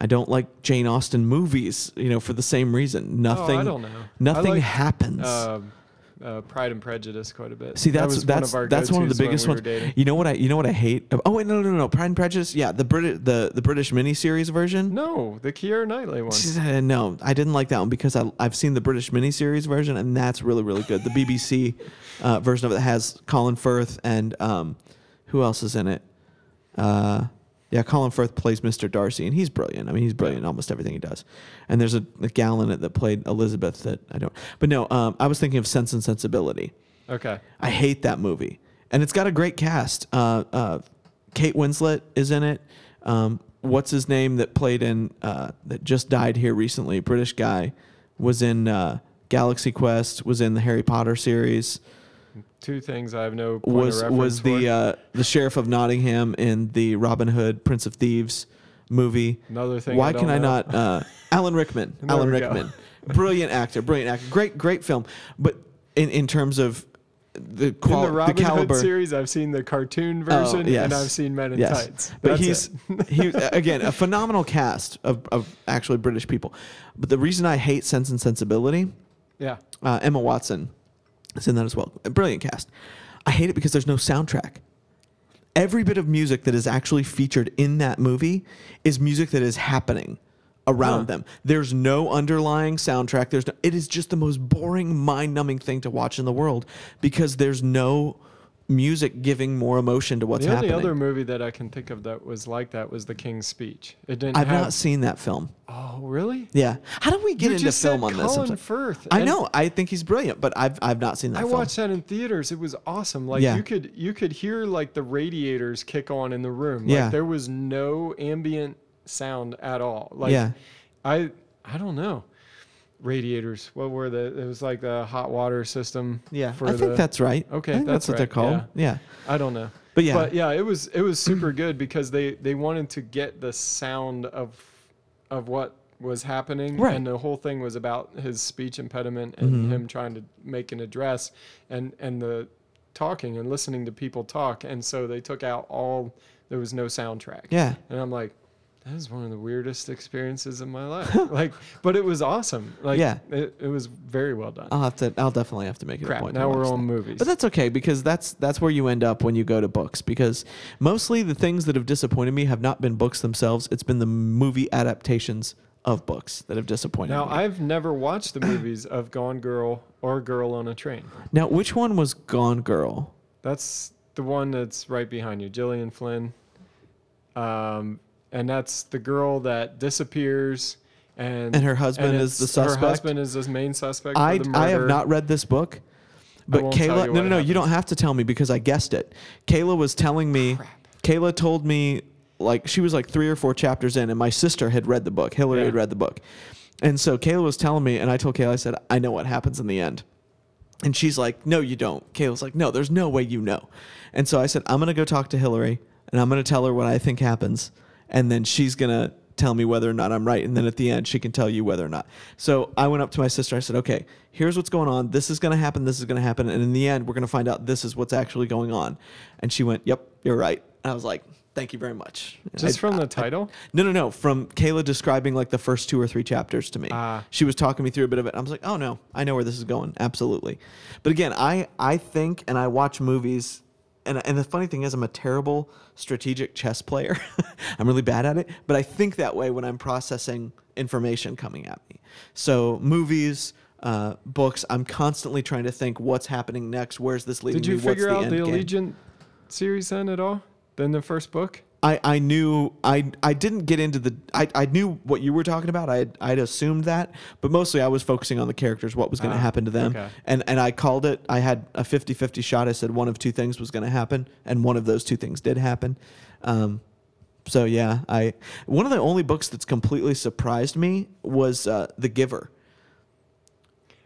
B: I don't like Jane Austen movies, you know, for the same reason. Nothing.
A: oh, I don't know.
B: Nothing happens.
A: um, uh, Pride and Prejudice quite a bit.
B: See, that's
A: was
B: that's
A: one of our
B: that's one of the biggest
A: we
B: ones. You know what I you know what I hate? Oh wait, no, no, no, no. Pride and Prejudice. Yeah, the British the the British miniseries version.
A: No, the Keira Knightley one.
B: Said, No, I didn't like that one because I, I've seen the British miniseries version, and that's really, really good. The BBC uh, version of it has Colin Firth and um, who else is in it? Uh, yeah, Colin Firth plays Mr. Darcy, and he's brilliant. I mean, he's brilliant in almost everything he does. And there's a, a gal in it that played Elizabeth that I don't. But no, um, I was thinking of Sense and Sensibility.
A: Okay.
B: I hate that movie, and it's got a great cast. Uh, uh, Kate Winslet is in it. Um, what's his name that played in uh, that just died here recently? British guy was in uh, Galaxy Quest. Was in the Harry Potter series.
A: Two things I have no point
B: Was
A: of
B: was the uh, the sheriff of Nottingham in the Robin Hood Prince of Thieves movie?
A: Another thing.
B: Why
A: I
B: can
A: don't
B: I not? Uh, Alan Rickman. Alan. Rickman. Brilliant actor. Brilliant actor. Great, great film. But in, in terms of the
A: In
B: quality,
A: the Robin
B: caliber,
A: Hood series, I've seen the cartoon version,
B: Oh, yes.
A: and I've seen Men in
B: yes.
A: Tights.
B: But
A: That's
B: he's he again a phenomenal cast of, of actually British people. But the reason I hate Sense and Sensibility,
A: yeah.
B: uh, Emma Watson is in that as well. A brilliant cast. I hate it because there's no soundtrack. Every bit of music that is actually featured in that movie is music that is happening around
A: Huh.
B: them. There's no underlying soundtrack. There's no, it is just the most boring, mind-numbing thing to watch in the world because there's no music giving more emotion to what's happening.
A: the only
B: happening.
A: other movie that I can think of that was like that was The King's Speech. It didn't
B: I've
A: have.
B: not seen that film.
A: oh, really?
B: Yeah. How do we get
A: you
B: into
A: just
B: film
A: said
B: on this?
A: Colin
B: sorry.
A: Firth.
B: I
A: and
B: know. I think he's brilliant, but I've I've not seen that
A: I
B: film.
A: watched that in theaters. It was awesome. Like
B: Yeah.
A: you could you could hear like the radiators kick on in the room.
B: Yeah.
A: Like there was no ambient sound at all. Like
B: Yeah.
A: I I don't know. Radiators. What were the? It was like the hot water system.
B: Yeah,
A: For
B: I
A: the,
B: think that's right.
A: Okay,
B: that's,
A: that's
B: what they're called. Yeah.
A: I don't know.
B: But yeah.
A: But yeah, it was it was super good because they they wanted to get the sound of of what was happening
B: Right.
A: and the whole thing was about his speech impediment and
B: Mhm.
A: him trying to make an address and and the talking and listening to people talk and so they took out all there was no soundtrack.
B: Yeah.
A: And I'm like that is one of the weirdest experiences of my life. like but it was awesome. Like
B: Yeah.
A: it, it was very well done.
B: I'll have to. I'll definitely have to make it a point.
A: Now we're on
B: that.
A: movies.
B: But that's okay because that's that's where you end up when you go to books because mostly the things that have disappointed me have not been books themselves. It's been the movie adaptations of books that have disappointed
A: Now
B: me.
A: Now I've never watched the movies of Gone Girl or Girl on a Train.
B: now, which one was Gone Girl?
A: That's the one that's right behind you, Gillian Flynn. Um, and that's the girl that disappears, and
B: And her husband is
A: it's-
B: the
A: Her husband is the main suspect.
B: I
A: for the
B: I have not read this book. But Kayla,
A: you
B: no, no, no, you don't have to tell me because I guessed it. Kayla was telling me,
A: Crap.
B: Kayla told me, like, she was like three or four chapters in, and my sister had read the book. Hillary
A: Yeah.
B: had read the book. And so Kayla was telling me, and I told Kayla, I said, I know what happens in the end. And she's like, No, you don't. Kayla's like, No, there's no way you know. And so I said, I'm going to go talk to Hillary and I'm going to tell her what I think happens. And then she's going to tell me whether or not I'm right. And then at the end, she can tell you whether or not. So I went up to my sister. I said, Okay, here's what's going on. This is going to happen. This is going to happen. And in the end, we're going to find out this is what's actually going on. And she went, Yep, you're right. And I was like, Thank you very much.
A: Just
B: I-
A: from
B: I-
A: the title?
B: no, no, no. From Kayla describing like the first two or three chapters to me.
A: Ah.
B: she was talking me through a bit of it. I was like, oh no, I know where this is going. Absolutely. But again, I I think and I watch movies. And, and the funny thing is, I'm a terrible strategic chess player. I'm really bad at it, but I think that way when I'm processing information coming at me. So movies, uh, books, I'm constantly trying to think what's happening next. Where's this leading
A: Did you
B: me?
A: Figure
B: the
A: out the
B: game?
A: Allegiant series then at all? Then the first book?
B: I, I knew I I didn't get into the I, I knew what you were talking about. I had, I'd assumed that, but mostly I was focusing on the characters, what was going to
A: Ah,
B: happen to them.
A: okay.
B: And and I called it. I had a 50-50 shot. I said one of two things was going to happen, and one of those two things did happen. Um, so yeah, I one of the only books that's completely surprised me was uh, The Giver.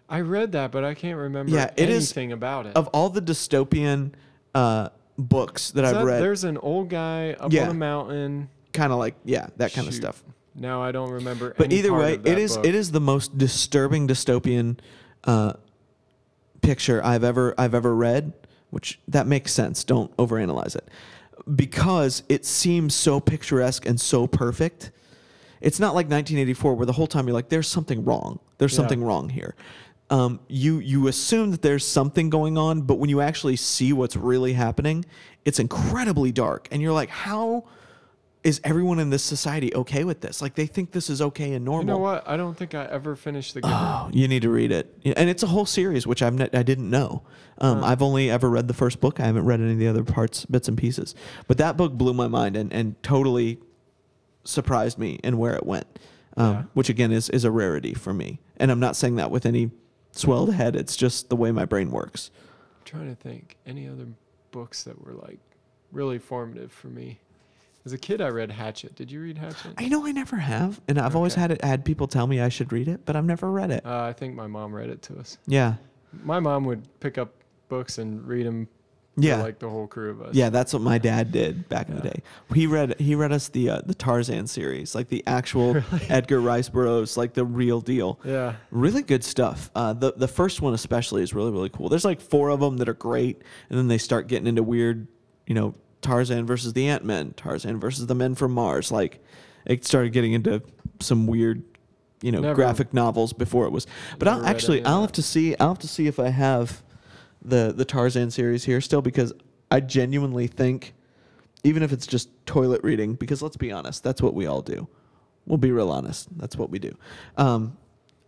A: I read that, but I can't remember
B: Yeah, it is-
A: anything about it.
B: Of all the dystopian uh, books that
A: Is
B: I've
A: that-
B: read,
A: There's an old guy up
B: Yeah.
A: on a mountain.
B: kind of like yeah, that kind of
A: Shoot.
B: stuff.
A: Now I don't remember.
B: But
A: any
B: either
A: part
B: way,
A: of that
B: it is
A: book.
B: it is the most disturbing dystopian uh, picture I've ever I've ever read. Which that makes sense. Don't overanalyze it, because it seems so picturesque and so perfect. It's not like 1984 where the whole time you're like, "There's something wrong. There's
A: Yeah.
B: something wrong here." Um, you you assume that there's something going on, but when you actually see what's really happening, it's incredibly dark, and you're like, how is everyone in this society okay with this? Like they think this is okay and normal.
A: You know what? I don't think I ever finished the. Giver.
B: Oh, you need to read it, and it's a whole series, which ne- I didn't know. Um,
A: Huh.
B: I've only ever read the first book. I haven't read any of the other parts, bits and pieces. But that book blew my mind and, and totally surprised me in where it went, um,
A: Yeah.
B: which again is is a rarity for me. And I'm not saying that with any swelled head. It's just the way my brain works.
A: I'm trying to think any other books that were like really formative for me. As a kid, I read Hatchet. Did you read Hatchet?
B: I know I never have, and I've always
A: Okay.
B: had it, had people tell me I should read it, but I've never read it.
A: Uh, I think my mom read it to us.
B: Yeah,
A: My mom would pick up books and read them.
B: Yeah.
A: like the whole crew of us.
B: Yeah, that's what my dad did back in the day. He read he read us the uh, the Tarzan series, like the actual Edgar Rice Burroughs, like the real deal.
A: Yeah.
B: Really good stuff. Uh, the the first one especially is really really cool. There's like four of them that are great, and then they start getting into weird, you know, Tarzan versus the Ant Men, Tarzan versus the Men from Mars. Like it started getting into some weird, you know,
A: Never-
B: graphic novels before it was. But
A: Never
B: I'll
A: read
B: actually
A: any of
B: I'll
A: that.
B: have to see I'll have to see if I have the the Tarzan series here still because I genuinely think even if it's just toilet reading because let's be honest that's what we all do we'll be real honest that's what we do um,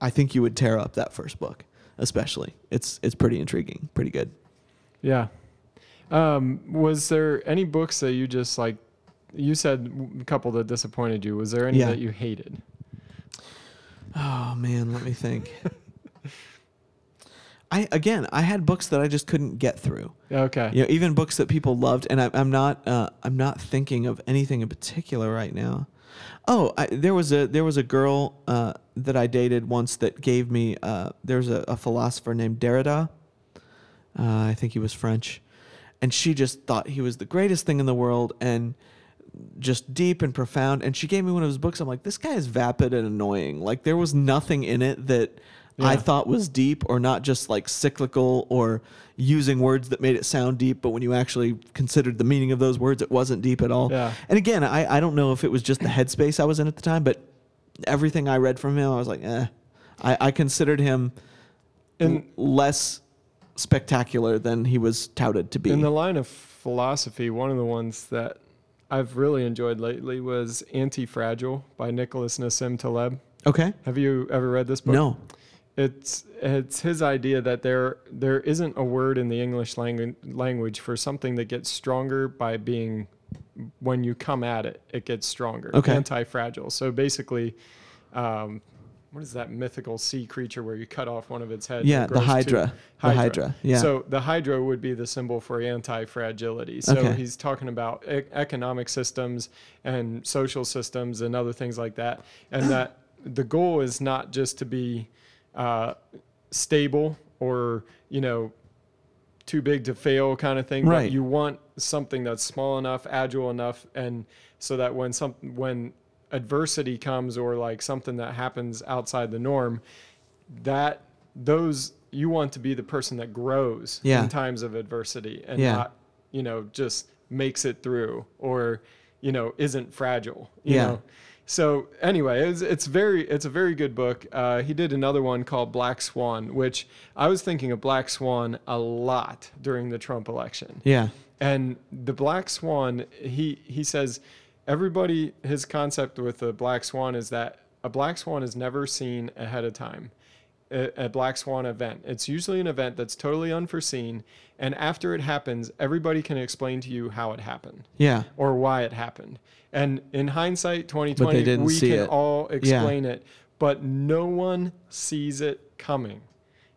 B: I think you would tear up that first book especially it's it's pretty intriguing pretty good
A: Yeah. Um, was there any books that you just like? You said a couple that disappointed you. Was there any
B: Yeah.
A: that you hated?
B: oh man let me think I again I had books that I just couldn't get through.
A: Okay.
B: you know even books that people loved and I, i'm not uh, i'm not thinking of anything in particular right now. Oh I, there was a there was a girl uh, that i dated once that gave me uh, there's a, a philosopher named derrida. Uh, i think he was french. And she just thought he was the greatest thing in the world and just deep and profound. And she gave me one of his books. I'm like this guy is vapid and annoying. Like there was nothing in it that I thought was deep or not just like cyclical or using words that made it sound deep, but when you actually considered the meaning of those words, it wasn't deep at all.
A: Yeah.
B: And again, I, I don't know if it was just the headspace I was in at the time, but everything I read from him, I was like, eh. I, I considered him less spectacular than he was touted to be.
A: in the line of philosophy, one of the ones that I've really enjoyed lately was Anti-Fragile by Nicholas Nassim Taleb.
B: okay.
A: Have you ever read this book?
B: No.
A: It's it's his idea that there there isn't a word in the English language language for something that gets stronger by being when you come at it, it gets stronger.
B: Okay.
A: Anti-fragile. So basically, um, what is that mythical sea creature where you cut off one of its heads?
B: Yeah, the
A: two-
B: Hydra. The Hydra. Yeah.
A: So the hydra would be the symbol for anti-fragility. So
B: Okay.
A: he's talking about e- economic systems and social systems and other things like that, and that the goal is not just to be uh, stable or you know too big to fail kind of thing.
B: Right.
A: But you want something that's small enough, agile enough, and so that when some when adversity comes or like something that happens outside the norm, that those you want to be the person that grows
B: Yeah.
A: in times of adversity and
B: Yeah.
A: not you know just makes it through or you know isn't fragile you
B: Yeah.
A: know so anyway it's, it's very it's a very good book. Uh, he did another one called black swan which i was thinking of black swan a lot during the trump election.
B: Yeah.
A: and the black swan he he says everybody his concept with the black swan is that a black swan is never seen ahead of time a, black swan event it's usually an event that's totally unforeseen and after it happens everybody can explain to you how it happened
B: Yeah.
A: or why it happened. And in hindsight, 2020, we can
B: it.
A: all explain it, but no one sees it coming.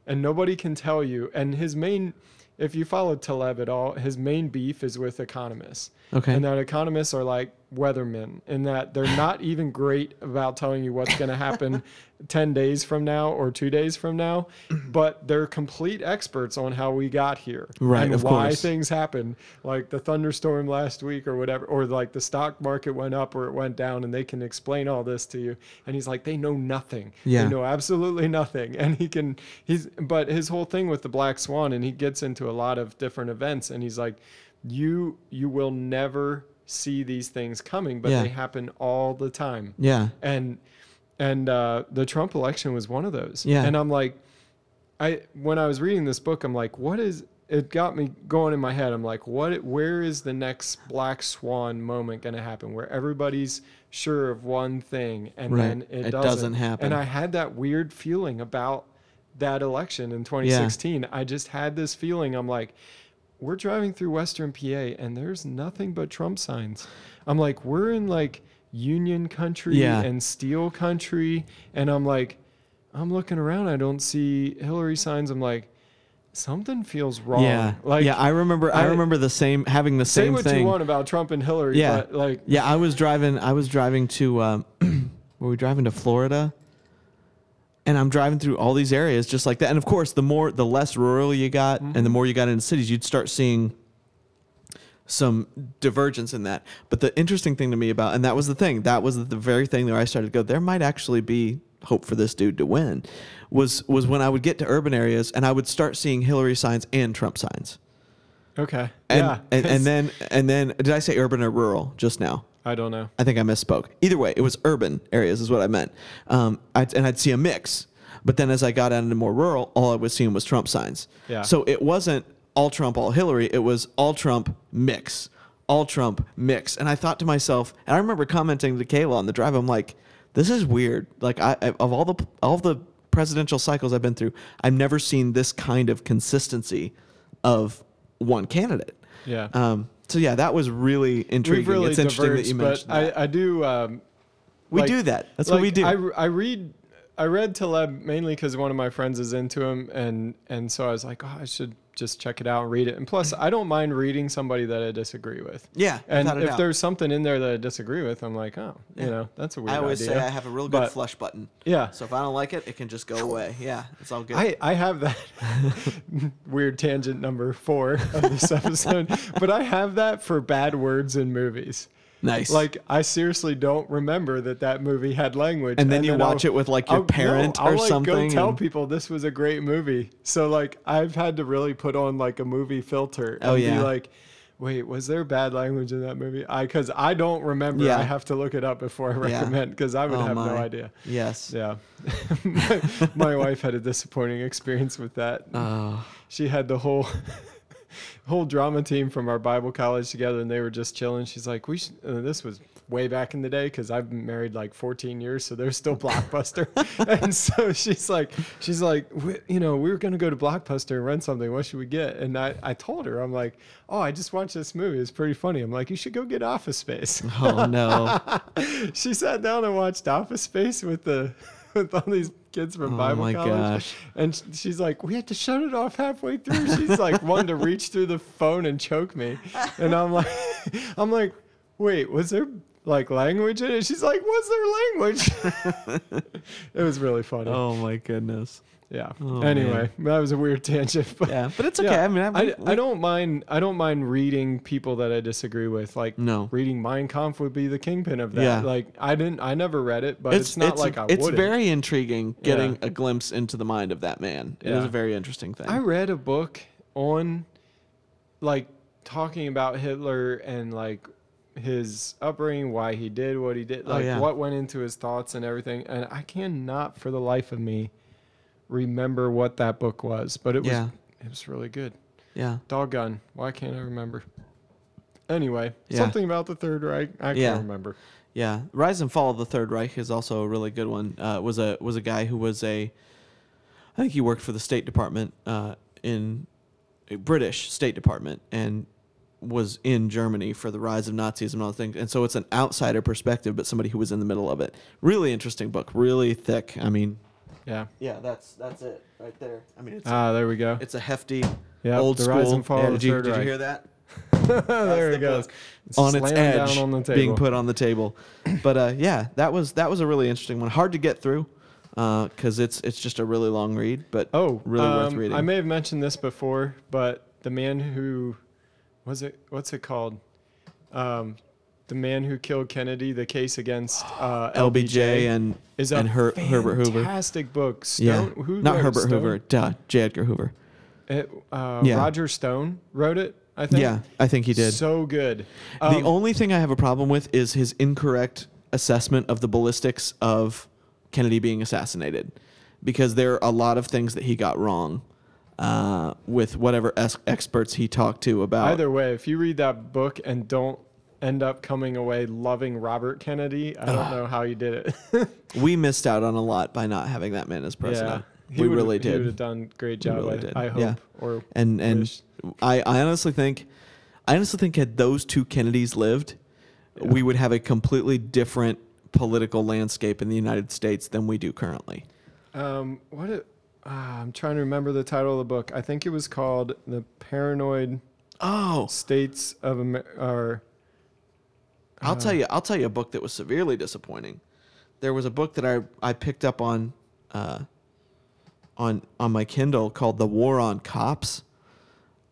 A: And nobody can tell you. And his main, if you follow Taleb at all, his main beef is with economists.
B: Okay.
A: And that economists are like weathermen in that they're not even great about telling you what's going to happen 10 days from now or two days from now, but they're complete experts on how we got here
B: Right,
A: and why
B: course.
A: things happen, like the thunderstorm last week or whatever, or like the stock market went up or it went down, and they can explain all this to you. And he's like, they know nothing.
B: Yeah.
A: They know absolutely nothing. And he can, he's, but his whole thing with the black swan, and he gets into a lot of different events, and he's like, you, you will never see these things coming, but
B: Yeah.
A: they happen all the time
B: Yeah.
A: and and uh, the Trump election was one of those.
B: Yeah.
A: And I'm like, I when I was reading this book, I'm like, what is? It got me going in my head. I'm like, what? Where is the next black swan moment going to happen? Where everybody's sure of one thing and
B: Right.
A: then it,
B: It
A: doesn't.
B: doesn't happen.
A: And I had that weird feeling about that election in 2016. I just had this feeling. I'm like, we're driving through Western PA and there's nothing but Trump signs. I'm like, we're in like Union country
B: Yeah.
A: and steel country. And I'm like, I'm looking around. I don't see Hillary signs. I'm like, something feels wrong.
B: Yeah.
A: Like,
B: yeah. I remember. I,
A: I-
B: remember the same having the
A: say
B: same
A: what
B: thing.
A: you want about Trump and Hillary,
B: Yeah.
A: but like,
B: Yeah, I was driving. I was driving to. Um, were we driving to Florida? And I'm driving through all these areas just like that. And of course, the more, the less rural you got, and the
A: Mm-hmm.
B: more you got into cities, you'd start seeing some divergence in that. But the interesting thing to me about, and that was the thing, that was the very thing that I started to go. There might actually be hope for this dude to win. Was was when I would get to urban areas and I would start seeing Hillary signs and Trump signs.
A: okay.
B: And,
A: yeah.
B: and, and then and then did I say urban or rural just now?
A: I don't know.
B: I think I misspoke. Either way, it was urban areas is what I meant. Um, I'd, and I'd see a mix. But then as I got out into more rural, all I was seeing was Trump signs.
A: Yeah.
B: So it wasn't all Trump, all Hillary. It was all Trump mix, all Trump mix. And I thought to myself, and I remember commenting to Kayla on the drive. I'm like, this is weird. Like I, I of all the all the presidential cycles I've been through, I've never seen this kind of consistency of one candidate.
A: Yeah.
B: Um, so yeah, that was really intriguing.
A: Really
B: it's interesting that you mentioned that.
A: I, I do. Um,
B: We
A: like-
B: do that. That's what we do.
A: I, I read I read Taleb mainly because one of my friends is into him, and and so I was like, oh, I should just check it out and read it. And plus, I don't mind reading somebody that I disagree with.
B: yeah,
A: And if
B: doubt.
A: there's something in there that I disagree with, I'm like, oh,
B: Yeah.
A: you know, that's a weird
B: I always
A: idea.
B: say I have a real good
A: But-
B: flush button.
A: Yeah.
B: So if I don't like it, it can just go away. Yeah, it's all good.
A: I, I have that weird tangent number four of this episode, but I have that for bad words in movies.
B: Nice.
A: Like I seriously don't remember that that movie had language.
B: And then you watch
A: I'll-
B: it with, like, your
A: I'll-
B: parent
A: I'll,
B: or
A: like,
B: something
A: Go tell
B: and-
A: people this was a great movie. So like I've had to really put on like a movie filter oh, and
B: Oh, yeah.
A: be like, wait, was there bad language in that movie? I because I don't remember.
B: Yeah.
A: I have to look it up before I recommend because I would
B: Oh,
A: have no
B: my.
A: idea.
B: yes.
A: Yeah, my, my wife had a disappointing experience with that.
B: Oh,
A: She had the whole whole drama team from our Bible college together, and they were just chilling. She's like, "We should." Uh, this was way back in the day because I've been married like 14 years, so there's still Blockbuster. and so she's like, she's like, you know, we were gonna go to Blockbuster and rent something. What should we get? And I, I told her, I'm like, oh, I just watched this movie. It's pretty funny. I'm like, you should go get Office Space.
B: oh no.
A: she sat down and watched Office Space with the with all these kids from
B: Oh
A: Bible
B: my
A: college,
B: gosh.
A: and she's like, "We had to shut it off halfway through." She's like, wanting to reach through the phone and choke me, and I'm like, I'm like, wait, was there like language in it. She's like, "What's their language?" it was really funny.
B: Oh my goodness.
A: Yeah.
B: Oh,
A: anyway, that was a weird tangent, but
B: Yeah, but it's okay.
A: Yeah.
B: I mean, I,
A: I, I don't mind. I don't mind reading people that I disagree with. Like
B: No.
A: reading Mein Kampf would be the kingpin of that.
B: Yeah.
A: Like I didn't. I never read it, but it's, not like I
B: it's
A: would.
B: very intriguing getting
A: Yeah.
B: a glimpse into the mind of that man. It a very interesting thing.
A: I read a book on, like, talking about Hitler and like his upbringing, why he did what he did,
B: Oh,
A: like
B: yeah.
A: what went into his thoughts and everything. And I cannot, for the life of me, remember what that book was. But it was.
B: Yeah.
A: It was really good.
B: yeah.
A: Doggone. Why can't I remember? Anyway,
B: Yeah.
A: something about the Third Reich. I
B: Yeah.
A: can't remember.
B: Yeah, Rise and Fall of the Third Reich is also a really good one. Uh, was a was a guy who was a, I think he worked for the State Department uh, in, a British State Department and was in Germany for the rise of Nazism and all the things. And so it's an outsider perspective, but somebody who was in the middle of it. Really interesting book. Really thick. I mean,
A: Yeah.
B: yeah, that's that's it right there. I mean, it's
A: Ah, there we go.
B: it's a hefty
A: Yeah.
B: old
A: the
B: school.
A: Rise and Fall of the
B: did you,
A: Third
B: did you
A: Reich.
B: hear that?
A: there
B: the
A: it goes.
B: on its edge
A: down on the table.
B: being put on the table. But uh, yeah, that was that was a really interesting one. Hard to get through because it's it's just a really long read, but
A: Oh,
B: really worth
A: um,
B: reading.
A: I may have mentioned this before, but the man who was it? What's it called? Um, the man who killed Kennedy. The case against uh,
B: LBJ and
A: is
B: and Her- Herbert Hoover.
A: fantastic book. Stone,
B: yeah,
A: who
B: not Herbert
A: Stone?
B: Hoover, duh, J. Edgar Hoover.
A: It, uh,
B: Yeah.
A: Roger Stone wrote it. I think.
B: Yeah, I think he did.
A: So good.
B: the
A: Um,
B: only thing I have a problem with is his incorrect assessment of the ballistics of Kennedy being assassinated, because there are a lot of things that he got wrong uh, with whatever es- experts he talked to about.
A: Either way, if you read that book and don't end up coming away loving Robert Kennedy, I don't know how you did it.
B: we missed out on a lot by not having that man as president.
A: He
B: we really
A: He would have
B: did.
A: done great job.
B: really
A: I,
B: did.
A: I hope.
B: Yeah.
A: Or
B: And and
A: wish.
B: I, I honestly think I honestly think had those two Kennedys lived,
A: Yeah.
B: we would have a completely different political landscape in the United States than we do currently.
A: um, what? It, ah, I'm trying to remember the title of the book. I think it was called "The Paranoid
B: Oh,
A: States of America." Or
B: I'll tell you. I'll tell you a book that was severely disappointing. There was a book that I I picked up on uh, on on my Kindle called "The War on Cops,"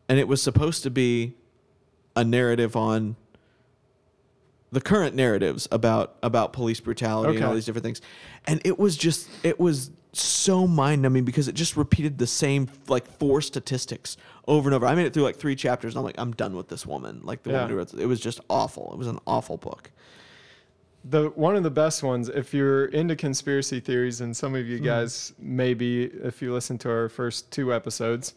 B: and it was supposed to be a narrative on the current narratives about about police brutality and all
A: Okay.
B: these different things, and it was just it was so mind numbing because it just repeated the same like four statistics over and over. I made it through like three chapters, and I'm like, I'm done with this woman. Like the
A: Yeah.
B: woman who wrote it. It was just awful. It was an awful book.
A: the one of the best ones if you're into conspiracy theories and some of
B: Hmm.
A: you guys maybe if you listen to our first two episodes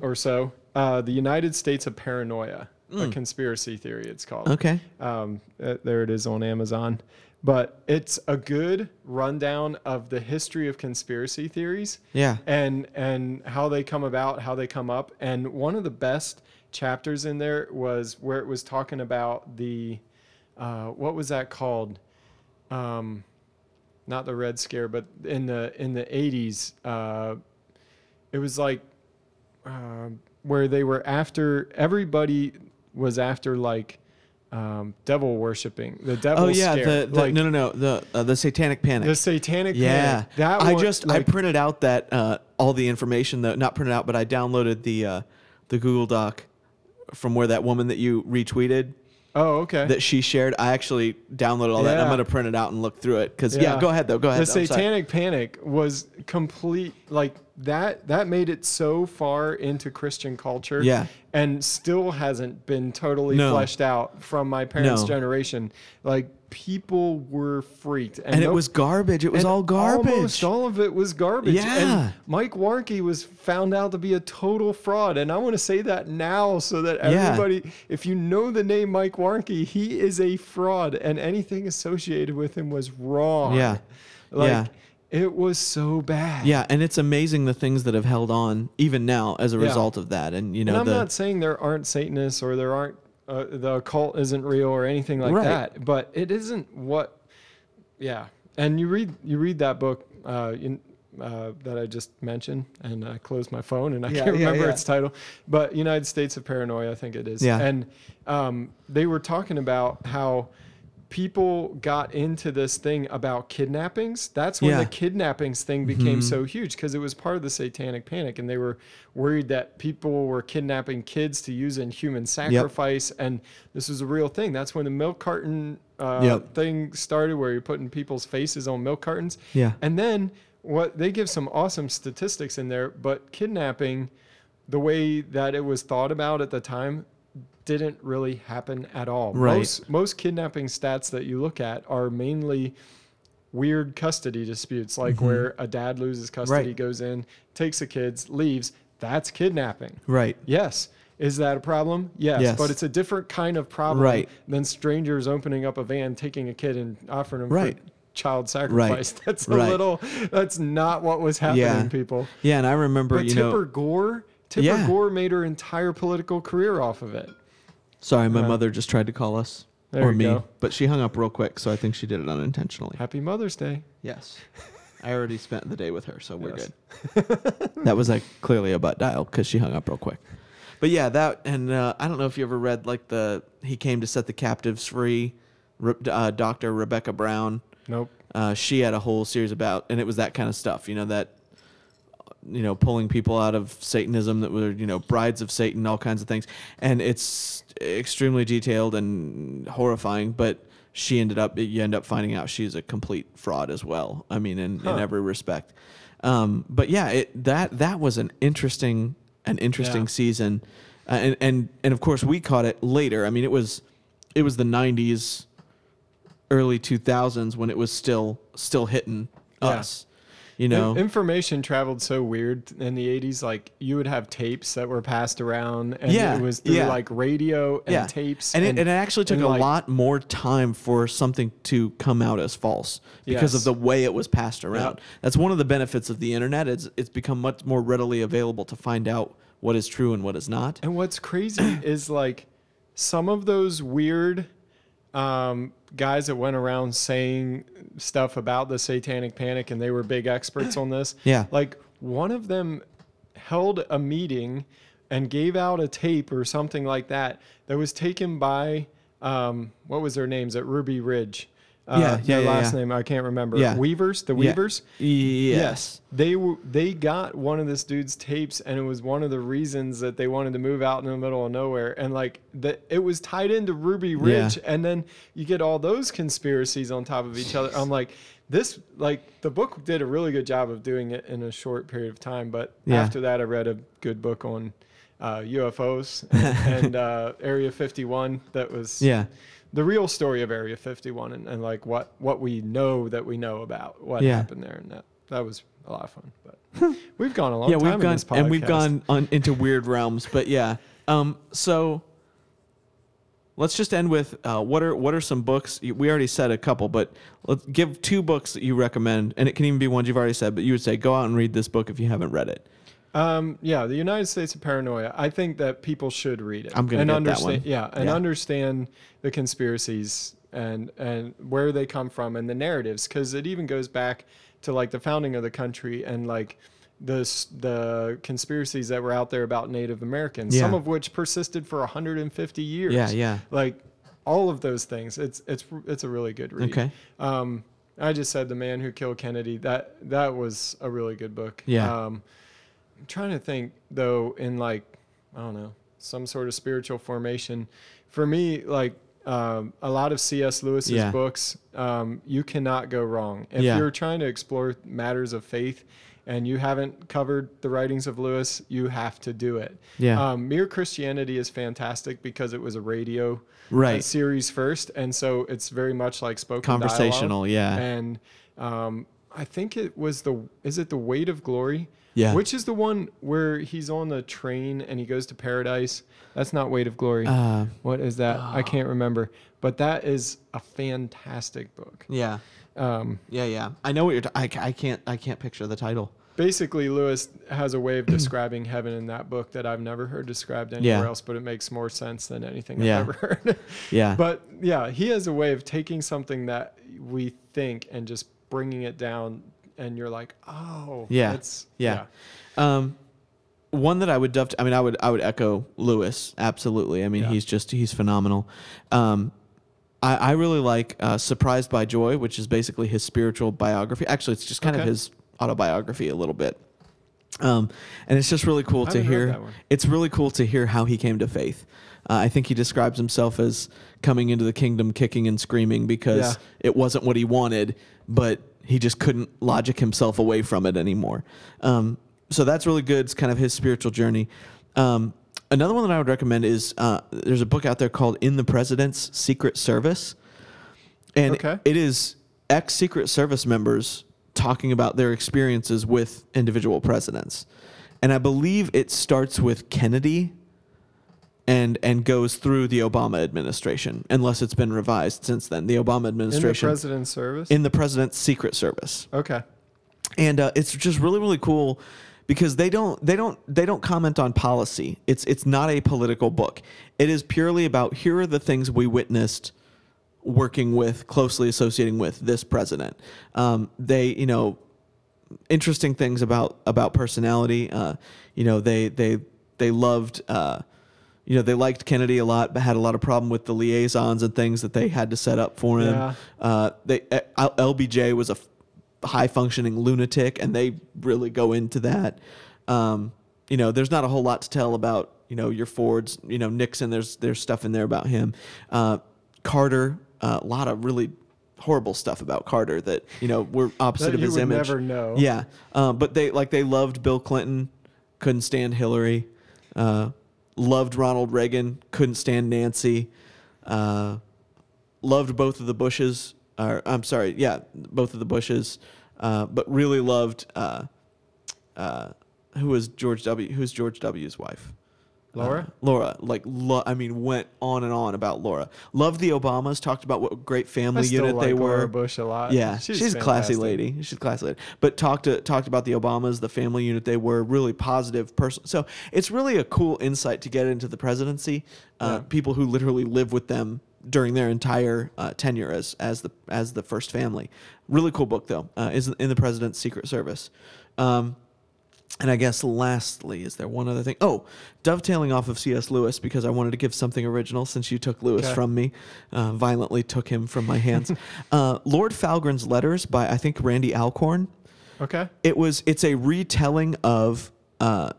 A: or so uh, the united states of paranoia a
B: Mm.
A: conspiracy theory it's called
B: Okay.
A: um, uh, there it is on amazon but it's a good rundown of the history of conspiracy theories
B: Yeah.
A: and and how they come about, how they come up. And one of the best chapters in there was where it was talking about the uh, what was that called? Um, not the Red Scare, but in the in the eighties, uh, it was like um where they were after everybody was after like um, devil worshiping the devil
B: Oh yeah. The, the
A: like,
B: no no no the uh, the Satanic Panic.
A: the satanic
B: yeah.
A: panic. that
B: I
A: one,
B: just I printed out that uh, all the information that not printed out, but I downloaded the uh, the Google Doc from where that woman that you retweeted
A: oh okay
B: that she shared. I actually downloaded all that. and I'm
A: Yeah.
B: gonna print it out and look through it because yeah.
A: Yeah.
B: Go ahead though. Go ahead.
A: the
B: though. I'm sorry.
A: satanic panic was complete like that that made it so far into christian culture
B: Yeah.
A: and still hasn't been totally
B: No.
A: fleshed out from my parents
B: No.
A: generation like people were freaked
B: And it
A: no-
B: was garbage. It was all garbage.
A: Almost all of it was garbage.
B: Yeah.
A: And Mike Warnke was found out to be a total fraud. And I want to say that now so that
B: Yeah.
A: everybody, if you know the name Mike Warnke, he is a fraud and anything associated with him was wrong.
B: Yeah.
A: Like,
B: Yeah.
A: it was so bad.
B: Yeah, and it's amazing the things that have held on even now as a
A: Yeah.
B: result of that. And you know
A: and I'm
B: the
A: not saying there aren't Satanists or there aren't uh, the occult isn't real or anything like
B: Right.
A: that, but it isn't what. Yeah, and you read you read that book uh, in, uh, that I just mentioned, and I closed my phone and I
B: Yeah,
A: can't
B: yeah,
A: remember
B: yeah.
A: its title, but United States of Paranoia, I think it is.
B: Yeah.
A: and um, they were talking about how people got into this thing about kidnappings. That's when
B: Yeah.
A: the kidnappings thing became so huge because it was part of the satanic panic and they were worried that people were kidnapping kids to use in human sacrifice and this was a real thing. That's when the milk carton uh,
B: Yep.
A: thing started where you're putting people's faces on milk cartons.
B: Yeah.
A: And then what they give some awesome statistics in there, but kidnapping, the way that it was thought about at the time, didn't really happen at all.
B: Right.
A: Most most kidnapping stats that you look at are mainly weird custody disputes, like where a dad loses custody,
B: Mm-hmm. Right.
A: goes in, takes the kids, leaves. That's kidnapping.
B: Right.
A: Yes. Is that a problem? Yes,
B: Yes.
A: But it's a different kind of problem
B: Right.
A: than strangers opening up a van, taking a kid, and offering him
B: Right.
A: for child sacrifice. That's a
B: Right.
A: little. That's not what was happening,
B: Yeah.
A: people.
B: Yeah, and I remember,
A: But
B: you
A: Tipper
B: know,
A: Gore, Tipper
B: Yeah.
A: Gore made her entire political career off of it.
B: sorry, my
A: Uh,
B: mother just tried to call us or me,
A: go.
B: but she hung up real quick, so I think she did it unintentionally.
A: Happy Mother's Day.
B: Yes. I already spent the day with her, so we're
A: Yes.
B: good. that was like clearly a butt dial because she hung up real quick. But yeah, that and uh, I don't know if you ever read like the he came to set the captives free, Re- uh, Doctor Rebecca Brown.
A: Nope.
B: Uh, she had a whole series about, and it was that kind of stuff. You know that, you know, pulling people out of Satanism that were you know brides of Satan, all kinds of things, and it's extremely detailed and horrifying. But she ended up, you end up finding out she's a complete fraud as well. I mean, in, in every respect. Um, but yeah, it that that was an interesting an interesting
A: Yeah.
B: season, uh, and and and of course we caught it later. I mean, it was it was the '90s early 2000s when it was still still hitting
A: Yeah.
B: us you know
A: In- information traveled so weird in the 80s. Like you would have tapes that were passed around, and
B: Yeah,
A: it was through
B: yeah.
A: like radio and
B: yeah
A: tapes.
B: and, it, and it actually took a
A: like-
B: lot more time for something to come out as false because
A: Yes.
B: of the way it was passed around
A: Yep.
B: that's one of the benefits of the internet it's it's become much more readily available to find out what is true and what is not
A: And what's crazy is like some of those weird um, guys that went around saying stuff about the satanic panic and they were big experts on this.
B: Yeah.
A: Like one of them held a meeting and gave out a tape or something like that that was taken by um, what was their names at Ruby Ridge. Uh,
B: Yeah, yeah,
A: their
B: yeah,
A: last
B: yeah.
A: name I can't remember.
B: Yeah.
A: Weavers, the
B: Yeah.
A: Weavers.
B: yes
A: They w- they got one of this dude's tapes, and it was one of the reasons that they wanted to move out in the middle of nowhere. And like that, it was tied into Ruby Ridge, and then you get all those conspiracies on top of each other. I'm like, this like the book did a really good job of doing it in a short period of time. But
B: Yeah.
A: after that, I read a good book on uh, UFOs and, and uh, Area 51. That was
B: yeah
A: the real story of Area 51 and, and like what what we know that we know about what
B: Yeah.
A: happened there, and that that was a lot of fun. But we've gone a long
B: yeah
A: time
B: we've gone and we've gone on into weird realms but yeah um so let's just end with uh, what are what are some books we already said a couple but let's give two books that you recommend and it can even be ones you've already said but you would say go out and read this book if you haven't read it
A: Um, yeah, the United States of Paranoia. I think that people should read it.
B: I'm gonna
A: and
B: get that
A: understand.
B: one.
A: Yeah, and
B: Yeah.
A: understand the conspiracies and and where they come from and the narratives, because it even goes back to like the founding of the country and like the the conspiracies that were out there about Native Americans, some of which persisted for 150 years.
B: yeah yeah
A: like all of those things. It's it's it's a really good read.
B: okay
A: Um, I just said the man who killed Kennedy. That that was a really good book.
B: Yeah.
A: Um, I'm trying to think though, in like I don't know, some sort of spiritual formation. For me, like um, a lot of C.S. Lewis's
B: Yeah.
A: books, um, you cannot go wrong if
B: Yeah.
A: you're trying to explore matters of faith. And you haven't covered the writings of Lewis, you have to do it.
B: Yeah.
A: Um, Mere Christianity is fantastic because it was a radio uh,
B: right
A: series first, and so it's very much like spoken dialogue.
B: conversational yeah
A: And um, I think it was the is it the Weight of Glory?
B: Yeah.
A: Which is the one where he's on the train and he goes to paradise? That's not Weight of Glory.
B: uh,
A: what is that? I can't remember. But that is a fantastic book.
B: yeah
A: Um,
B: yeah yeah i know what you're t- I, I can't i can't picture the title
A: basically, Lewis has a way of describing heaven in that book that I've never heard described anywhere
B: Yeah.
A: else, but it makes more sense than anything
B: Yeah.
A: I've ever heard.
B: yeah
A: But yeah, he has a way of taking something that we think and just bringing it down, and you're like, oh,
B: Yeah.
A: it's
B: Yeah. Um, one that I would dove. I mean, I would I would echo Lewis absolutely. I mean,
A: Yeah.
B: he's just he's phenomenal. Um, I, I really like uh, Surprised by Joy, which is basically his spiritual biography. Actually, it's just kind of his autobiography a little bit. Um, and it's just really cool to hear. It's really cool to hear how he came to faith. Uh, I think he describes himself as coming into the kingdom kicking and screaming because
A: Yeah.
B: it wasn't what he wanted, but he just couldn't logic himself away from it anymore. Um, so that's really good. It's kind of his spiritual journey. Um, another one that I would recommend is uh, there's a book out there called In the President's Secret Service. And
A: Okay.
B: it is ex Secret Service members talking about their experiences with individual presidents. And I believe it starts with Kennedy and and goes through the Obama administration, unless it's been revised since then. The Obama administration
A: In the president's service.
B: in the president's Secret Service
A: okay.
B: and uh, it's just really really cool because they don't they don't they don't comment on policy it's it's not a political book it is purely about here are the things we witnessed working with closely associating with this president um, they you know interesting things about about personality uh, you know they they they loved uh, you know they liked Kennedy a lot, but had a lot of problem with the liaisons and things that they had to set up for him.
A: Yeah.
B: Uh, they uh, LBJ was a f- high functioning lunatic, and they really go into that. Um, you know, there's not a whole lot to tell about you know your Fords. You know Nixon. There's there's stuff in there about him. Uh, Carter. uh, A lot of really horrible stuff about Carter that you know were opposite of his image.
A: never know.
B: Yeah, um, but they like they loved Bill Clinton, couldn't stand Hillary, uh, loved Ronald Reagan, couldn't stand Nancy, uh, loved both of the Bushes. Or I'm sorry, yeah, both of the Bushes, uh, but really loved uh, uh, who was George W. Who's George W.'s wife?
A: Laura?
B: Uh, Laura, like, lo- I mean, went on and on about Laura. Loved the Obamas. Talked about what a great family unit
A: like
B: they were. Laura.
A: Bush a lot.
B: Yeah, she's, a classy lady. She's a classy lady. But talked to, talked about the Obamas, the family unit they were, really positive person. So it's really a cool insight to get into the presidency. Uh,
A: Yeah.
B: People who literally live with them during their entire uh, tenure as as the as the first family. Really cool book though. Uh, is in the president's Secret Service. Um, and I guess lastly, is there one other thing? Oh, dovetailing off of C.S. Lewis, because I wanted to give something original since you took Lewis
A: Okay.
B: from me, uh, violently took him from my hands. uh, Lord Foulgrin's Letters by, I think, Randy Alcorn.
A: Okay.
B: It was, it's a retelling of, uh,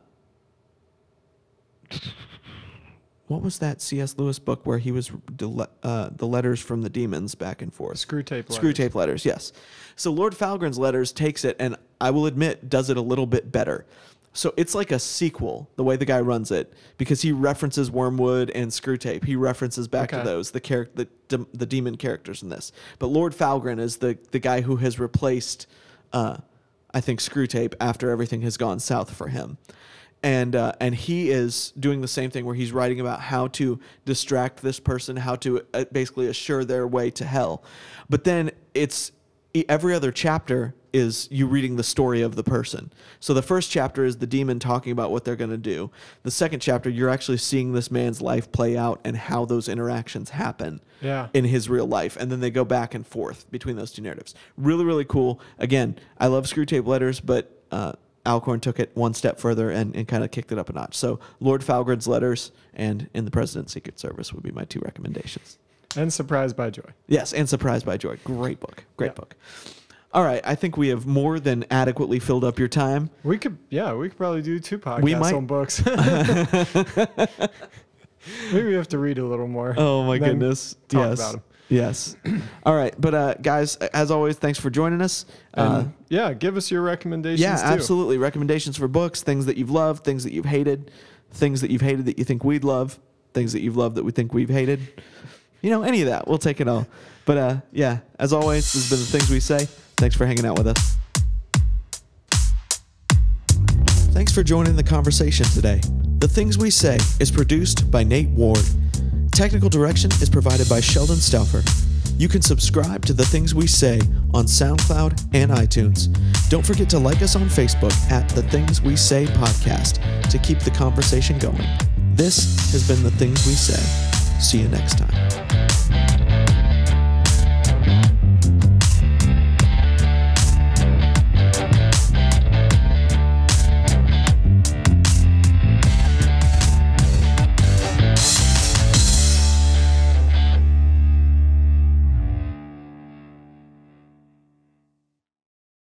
B: what was that C.S. Lewis book where he was uh, the letters from the demons back and forth?
A: Screwtape.
B: Screw
A: letters.
B: tape letters, yes. So Lord Foulgrin's letters takes it, and I will admit, does it a little bit better. So it's like a sequel, the way the guy runs it, because he references Wormwood and Screwtape. He references back to those, the char- the, dem- the demon characters in this. But Lord Falgren is the, the guy who has replaced, uh, I think, Screwtape after everything has gone south for him and uh, and he is doing the same thing where he's writing about how to distract this person, how to uh, basically assure their way to hell. But then it's every other chapter is you reading the story of the person. So the first chapter is the demon talking about what they're going to do. The second chapter, you're actually seeing this man's life play out and how those interactions happen
A: Yeah.
B: in his real life and then they go back and forth between those two narratives really really cool again i love screwtape letters but uh, alcorn took it one step further and, and kind of kicked it up a notch so lord foulgrin's letters and in the president's secret service would be my two recommendations
A: and surprised by joy.
B: yes and surprised by joy great book great
A: Yeah.
B: book all right i think we have more than adequately filled up your time
A: We could, yeah, we could probably do two podcasts
B: We might-
A: on books. Maybe we have to read a little more.
B: oh my goodness
A: talk
B: yes. Yes all right but uh, guys as always thanks for joining us uh,
A: yeah, give us your recommendations.
B: Yeah,
A: too.
B: absolutely. Recommendations for books, things that you've loved, things that you've hated, things that you've hated that you think we'd love, things that you've loved that we think we've hated. You know, any of that. We'll take it all. But uh, yeah, as always, this has been the things we say. Thanks for hanging out with us. Thanks for joining the conversation today. The Things We Say is produced by Nate Ward. Technical direction is provided by Sheldon Stauffer. You can subscribe to The Things We Say on SoundCloud and iTunes. Don't forget to like us on Facebook at The Things We Say Podcast to keep the conversation going. This has been The Things We Say. See you next time.